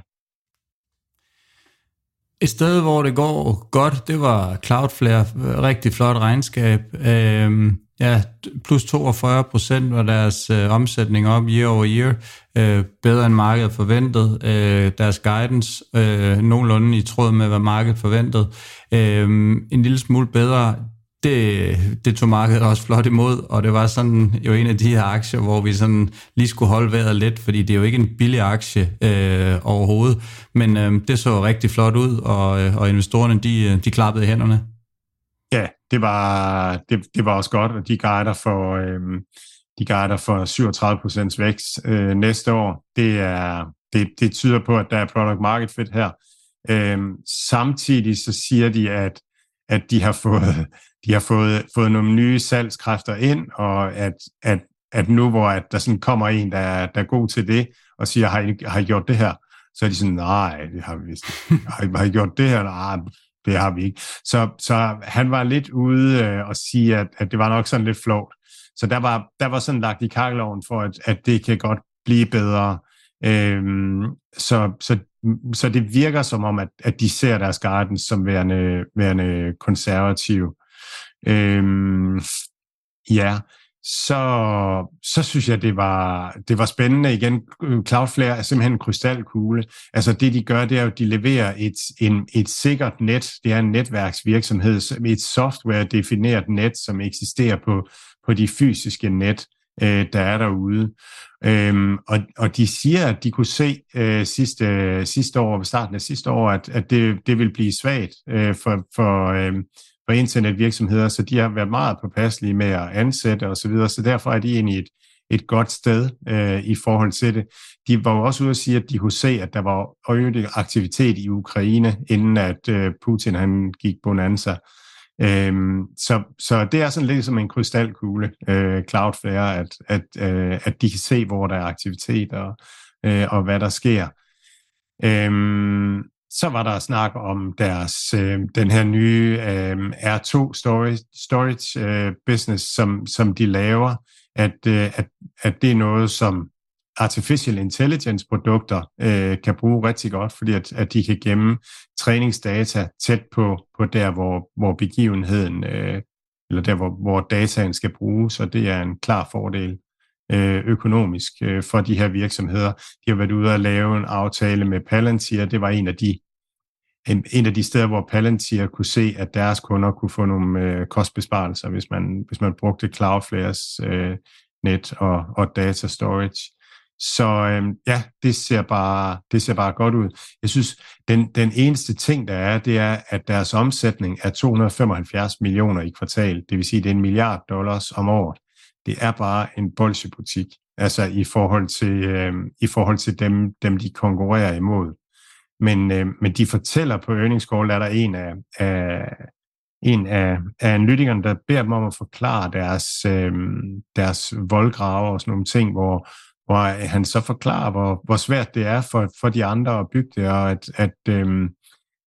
Et sted, hvor det går godt, det var Cloudflare. Rigtig flot regnskab. Øhm, ja, plus 42 procent var deres øh, omsætning op year over year. Øh, bedre end markedet forventet. Øh, deres guidance øh, nogenlunde i tråd med, hvad markedet forventede. Øh, en lille smule bedre det, det tog markedet også flot imod, og det var sådan jo en af de her aktier, hvor vi sådan lige skulle holde vejret lidt, fordi det er jo ikke en billig aktie øh, overhovedet, men øh, det så rigtig flot ud, og, øh, og investorerne, de, de klappede i hænderne. Ja, det var, det, det var også godt, og de guider for, øh, de guider for 37% vækst øh, næste år. Det, er, det, det tyder på, at der er product market fit her. Øh, samtidig så siger de, at at de har fået, de har fået, fået nogle nye salgskræfter ind, og at, at, at nu hvor at der sådan kommer en, der der er god til det, og siger, har I, har I gjort det her? Så er de sådan, nej, det har vi vist Har I, har I gjort det her? Nej, det har vi ikke. Så, så han var lidt ude øh, og sige, at, at det var nok sådan lidt flot. Så der var, der var sådan lagt i kakkeloven for, at, at det kan godt blive bedre. Øhm, så, så så det virker som om, at, at de ser deres garden som værende, værende konservativ. Øhm, ja, så, så synes jeg, det var, det var spændende. Igen, Cloudflare er simpelthen en krystalkugle. Altså det, de gør, det er jo, at de leverer et, en, et sikkert net. Det er en netværksvirksomhed, et software-defineret net, som eksisterer på, på de fysiske net øh, der er derude. Øhm, og, og de siger, at de kunne se øh, sidste, sidste år, ved starten af sidste år, at, at det, det vil blive svagt øh, for, for, øh, for internetvirksomheder, så de har været meget påpasselige med at ansætte osv., så, videre, så derfor er de egentlig et, et godt sted øh, i forhold til det. De var jo også ude at sige, at de kunne se, at der var øget aktivitet i Ukraine, inden at øh, Putin han gik bonanza. Øhm, så, så det er sådan lidt som en krystalkugle, øh, Cloudflare, at, at, øh, at de kan se, hvor der er aktivitet og, øh, og hvad der sker. Øhm, så var der snak om deres øh, den her nye øh, R2 storage, storage øh, business, som, som de laver, at, øh, at, at det er noget, som artificial intelligence produkter øh, kan bruge rigtig godt, fordi at, at de kan gemme træningsdata tæt på, på der, hvor, hvor begivenheden, øh, eller der, hvor, hvor dataen skal bruges, og det er en klar fordel øh, økonomisk øh, for de her virksomheder. De har været ude og lave en aftale med Palantir, det var en af de en, en af de steder, hvor Palantir kunne se, at deres kunder kunne få nogle øh, kostbesparelser, hvis man, hvis man brugte Cloudflares øh, net og, og data storage. Så øhm, ja, det ser, bare, det ser bare godt ud. Jeg synes, den, den eneste ting, der er, det er, at deres omsætning er 275 millioner i kvartal. Det vil sige, det er en milliard dollars om året. Det er bare en bolsjebutik, altså i forhold til, øhm, i forhold til dem, dem, de konkurrerer imod. Men, øhm, men de fortæller på earnings call, er der en af, af en af, af analytikerne, der beder dem om at forklare deres, øhm, deres voldgrave og sådan nogle ting, hvor, hvor han så forklarer, hvor, hvor svært det er for, for de andre at bygge det, og at, at, øhm,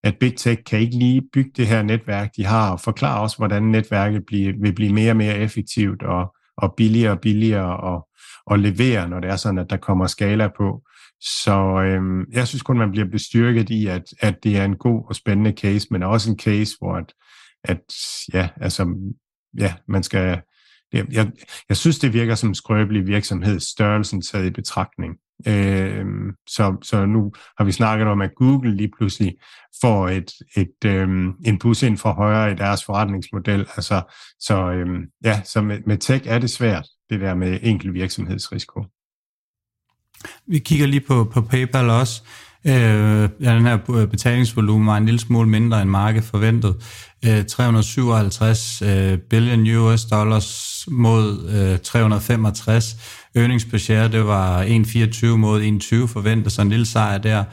at Big Tech kan ikke lige bygge det her netværk, de har, og forklarer også, hvordan netværket bliver, vil blive mere og mere effektivt og, og billigere og billigere og, og levere, når det er sådan, at der kommer skala på. Så øhm, jeg synes kun, man bliver bestyrket i, at, at det er en god og spændende case, men også en case, hvor at, at ja, altså, ja, man skal, jeg, jeg, jeg synes, det virker som en skrøbelig virksomhed, størrelsen taget i betragtning. Øh, så, så nu har vi snakket om, at Google lige pludselig får et, et, øh, en bus ind fra højre i deres forretningsmodel. Altså, så øh, ja, så med, med tech er det svært, det der med enkel virksomhedsrisiko. Vi kigger lige på, på PayPal også. Øh, ja, den her øh, betalingsvolumen var en lille smule mindre end markedet forventet. Øh, 357 øh, billion US dollars mod øh, 365. Earnings per share, det var 1,24 mod 1,20 forventet, så en lille sejr der.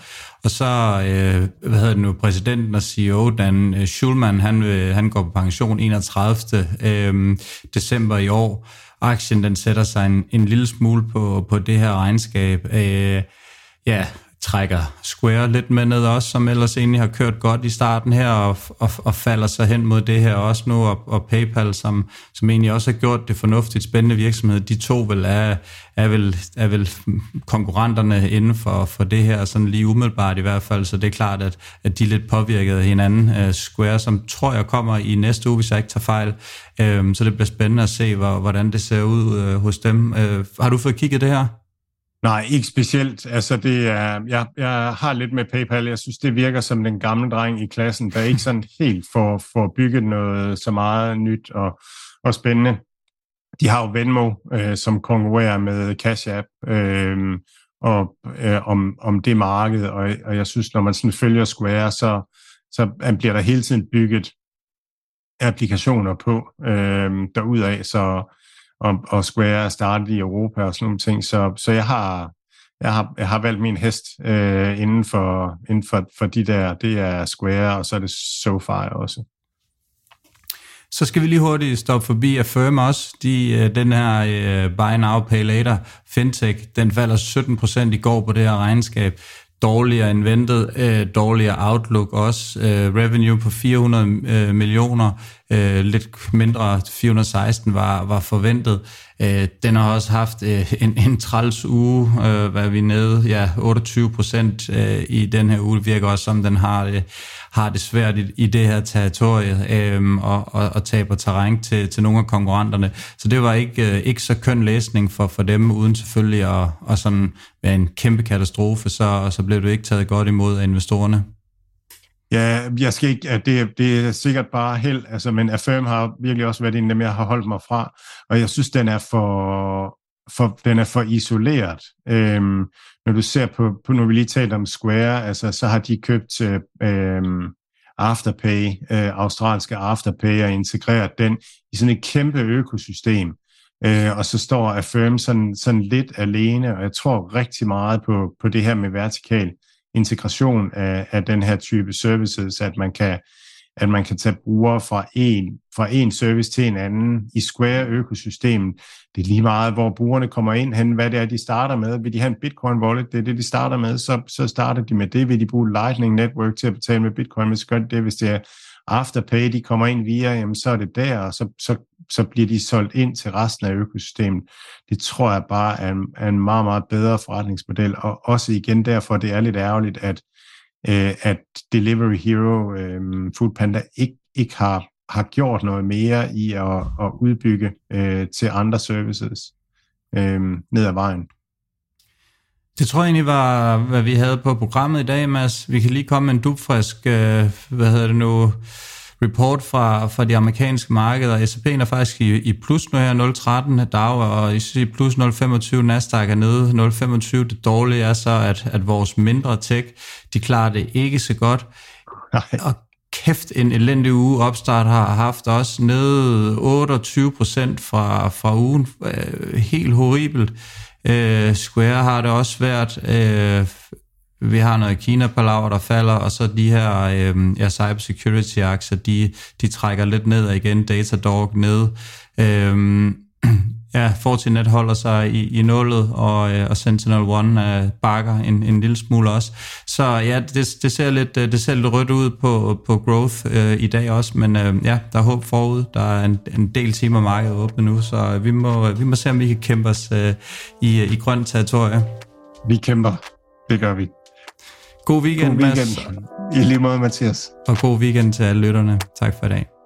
Og så, øh, hvad hedder det nu, præsidenten og CEO Dan øh, Schulman, han, øh, han går på pension 31. Øh, december i år. Aktien, den sætter sig en, en lille smule på, på det her regnskab. Øh, ja, trækker Square lidt med ned også, som ellers egentlig har kørt godt i starten her, og, og, og falder sig hen mod det her også nu, og, og PayPal, som, som egentlig også har gjort det fornuftigt spændende virksomhed, de to vel er, er, vel, er vel konkurrenterne inden for, for det her, sådan lige umiddelbart i hvert fald, så det er klart, at, at de er lidt påvirket af hinanden. Uh, Square, som tror jeg kommer i næste uge, hvis jeg ikke tager fejl, uh, så det bliver spændende at se, hvor, hvordan det ser ud uh, hos dem. Uh, har du fået kigget det her? Nej, ikke specielt. Altså, det er, jeg, jeg har lidt med PayPal. Jeg synes, det virker som den gamle dreng i klassen, der ikke sådan helt får, får bygget noget så meget nyt og, og spændende. De har jo Venmo, øh, som konkurrerer med Cash App øh, og, øh, om, om det marked, og, og jeg synes, når man sådan følger Square, så, så bliver der hele tiden bygget applikationer på øh, derudaf, så og, og Square er startet i Europa og sådan nogle ting. Så, så jeg, har, jeg, har, jeg har valgt min hest øh, inden, for, inden for, for de der. Det er Square, og så er det SoFi også. Så skal vi lige hurtigt stoppe forbi Affirm også. De, øh, den her uh, Buy Now, Pay Later fintech, den falder 17% i går på det her regnskab dårligere end ventet, øh, dårligere outlook også, øh, revenue på 400 øh, millioner, øh, lidt mindre 416 var, var forventet. Øh, den har også haft øh, en, en træls uge, øh, hvad er vi nede, ja, 28 procent øh, i den her uge. Det virker også som, den har, øh, har det svært i, i det her territorie øh, og, og, og taber terræn til, til nogle af konkurrenterne. Så det var ikke, øh, ikke så køn læsning for, for dem, uden selvfølgelig at, at sådan være en kæmpe katastrofe, så, så blev det ikke taget godt imod af investorerne. Ja, jeg skal ikke, det, det er sikkert bare held, altså, men Affirm har virkelig også været en af dem, jeg har holdt mig fra, og jeg synes, den er for, for, den er for isoleret. Øhm, når du ser på, på, når vi lige talte om Square, altså, så har de købt øh, øhm, Afterpay, øh, australske Afterpay, og integreret den i sådan et kæmpe økosystem. Øh, og så står Affirm sådan, sådan lidt alene, og jeg tror rigtig meget på, på det her med vertikal integration af, af den her type services, at man kan at man kan tage brugere fra en, fra en service til en anden i Square-økosystemet. Det er lige meget, hvor brugerne kommer ind hen, hvad det er, de starter med. Vil de have en Bitcoin-wallet, det er det, de starter med, så, så starter de med det. Vil de bruge Lightning Network til at betale med Bitcoin, så gør det. Hvis det er Afterpay, de kommer ind via, jamen, så er det der, og så, så, så bliver de solgt ind til resten af økosystemet. Det tror jeg bare er en, er en meget, meget bedre forretningsmodel, og også igen derfor, det er lidt ærgerligt, at øh, at Delivery Hero, øh, Foodpanda, ikke, ikke har, har gjort noget mere i at, at udbygge øh, til andre services øh, ned ad vejen. Det tror jeg egentlig var, hvad vi havde på programmet i dag, Mads. Vi kan lige komme med en dubfrisk, øh, hvad hedder det nu, report fra, fra de amerikanske markeder. S&P'en er faktisk i, i plus nu her, 0,13 dag, og i plus 0,25, Nasdaq er nede 0,25. Det dårlige er så, at, at vores mindre tech, de klarer det ikke så godt. Nej. Og kæft, en elendig uge opstart har haft også nede 28 procent fra, fra ugen. Øh, helt horribelt. Uh, Square har det også svært. Uh, vi har noget Kina-palaver, der falder, og så de her øh, ja, cybersecurity-aktier, de, de trækker lidt ned, og igen Datadog ned. Øh, ja, Fortinet holder sig i, i nullet, og, øh, og Sentinel-1 øh, bakker en, en lille smule også. Så ja, det, det, ser, lidt, øh, det ser lidt rødt ud på, på growth øh, i dag også, men øh, ja, der er håb forud. Der er en, en del timer markedet åbne nu, så vi må, øh, vi må se, om vi kan kæmpe os øh, i, i grønt territorie. Vi kæmper. Det gør vi. God weekend, god weekend. Mads. I lige måde, Mathias. Og god weekend til alle lytterne. Tak for i dag.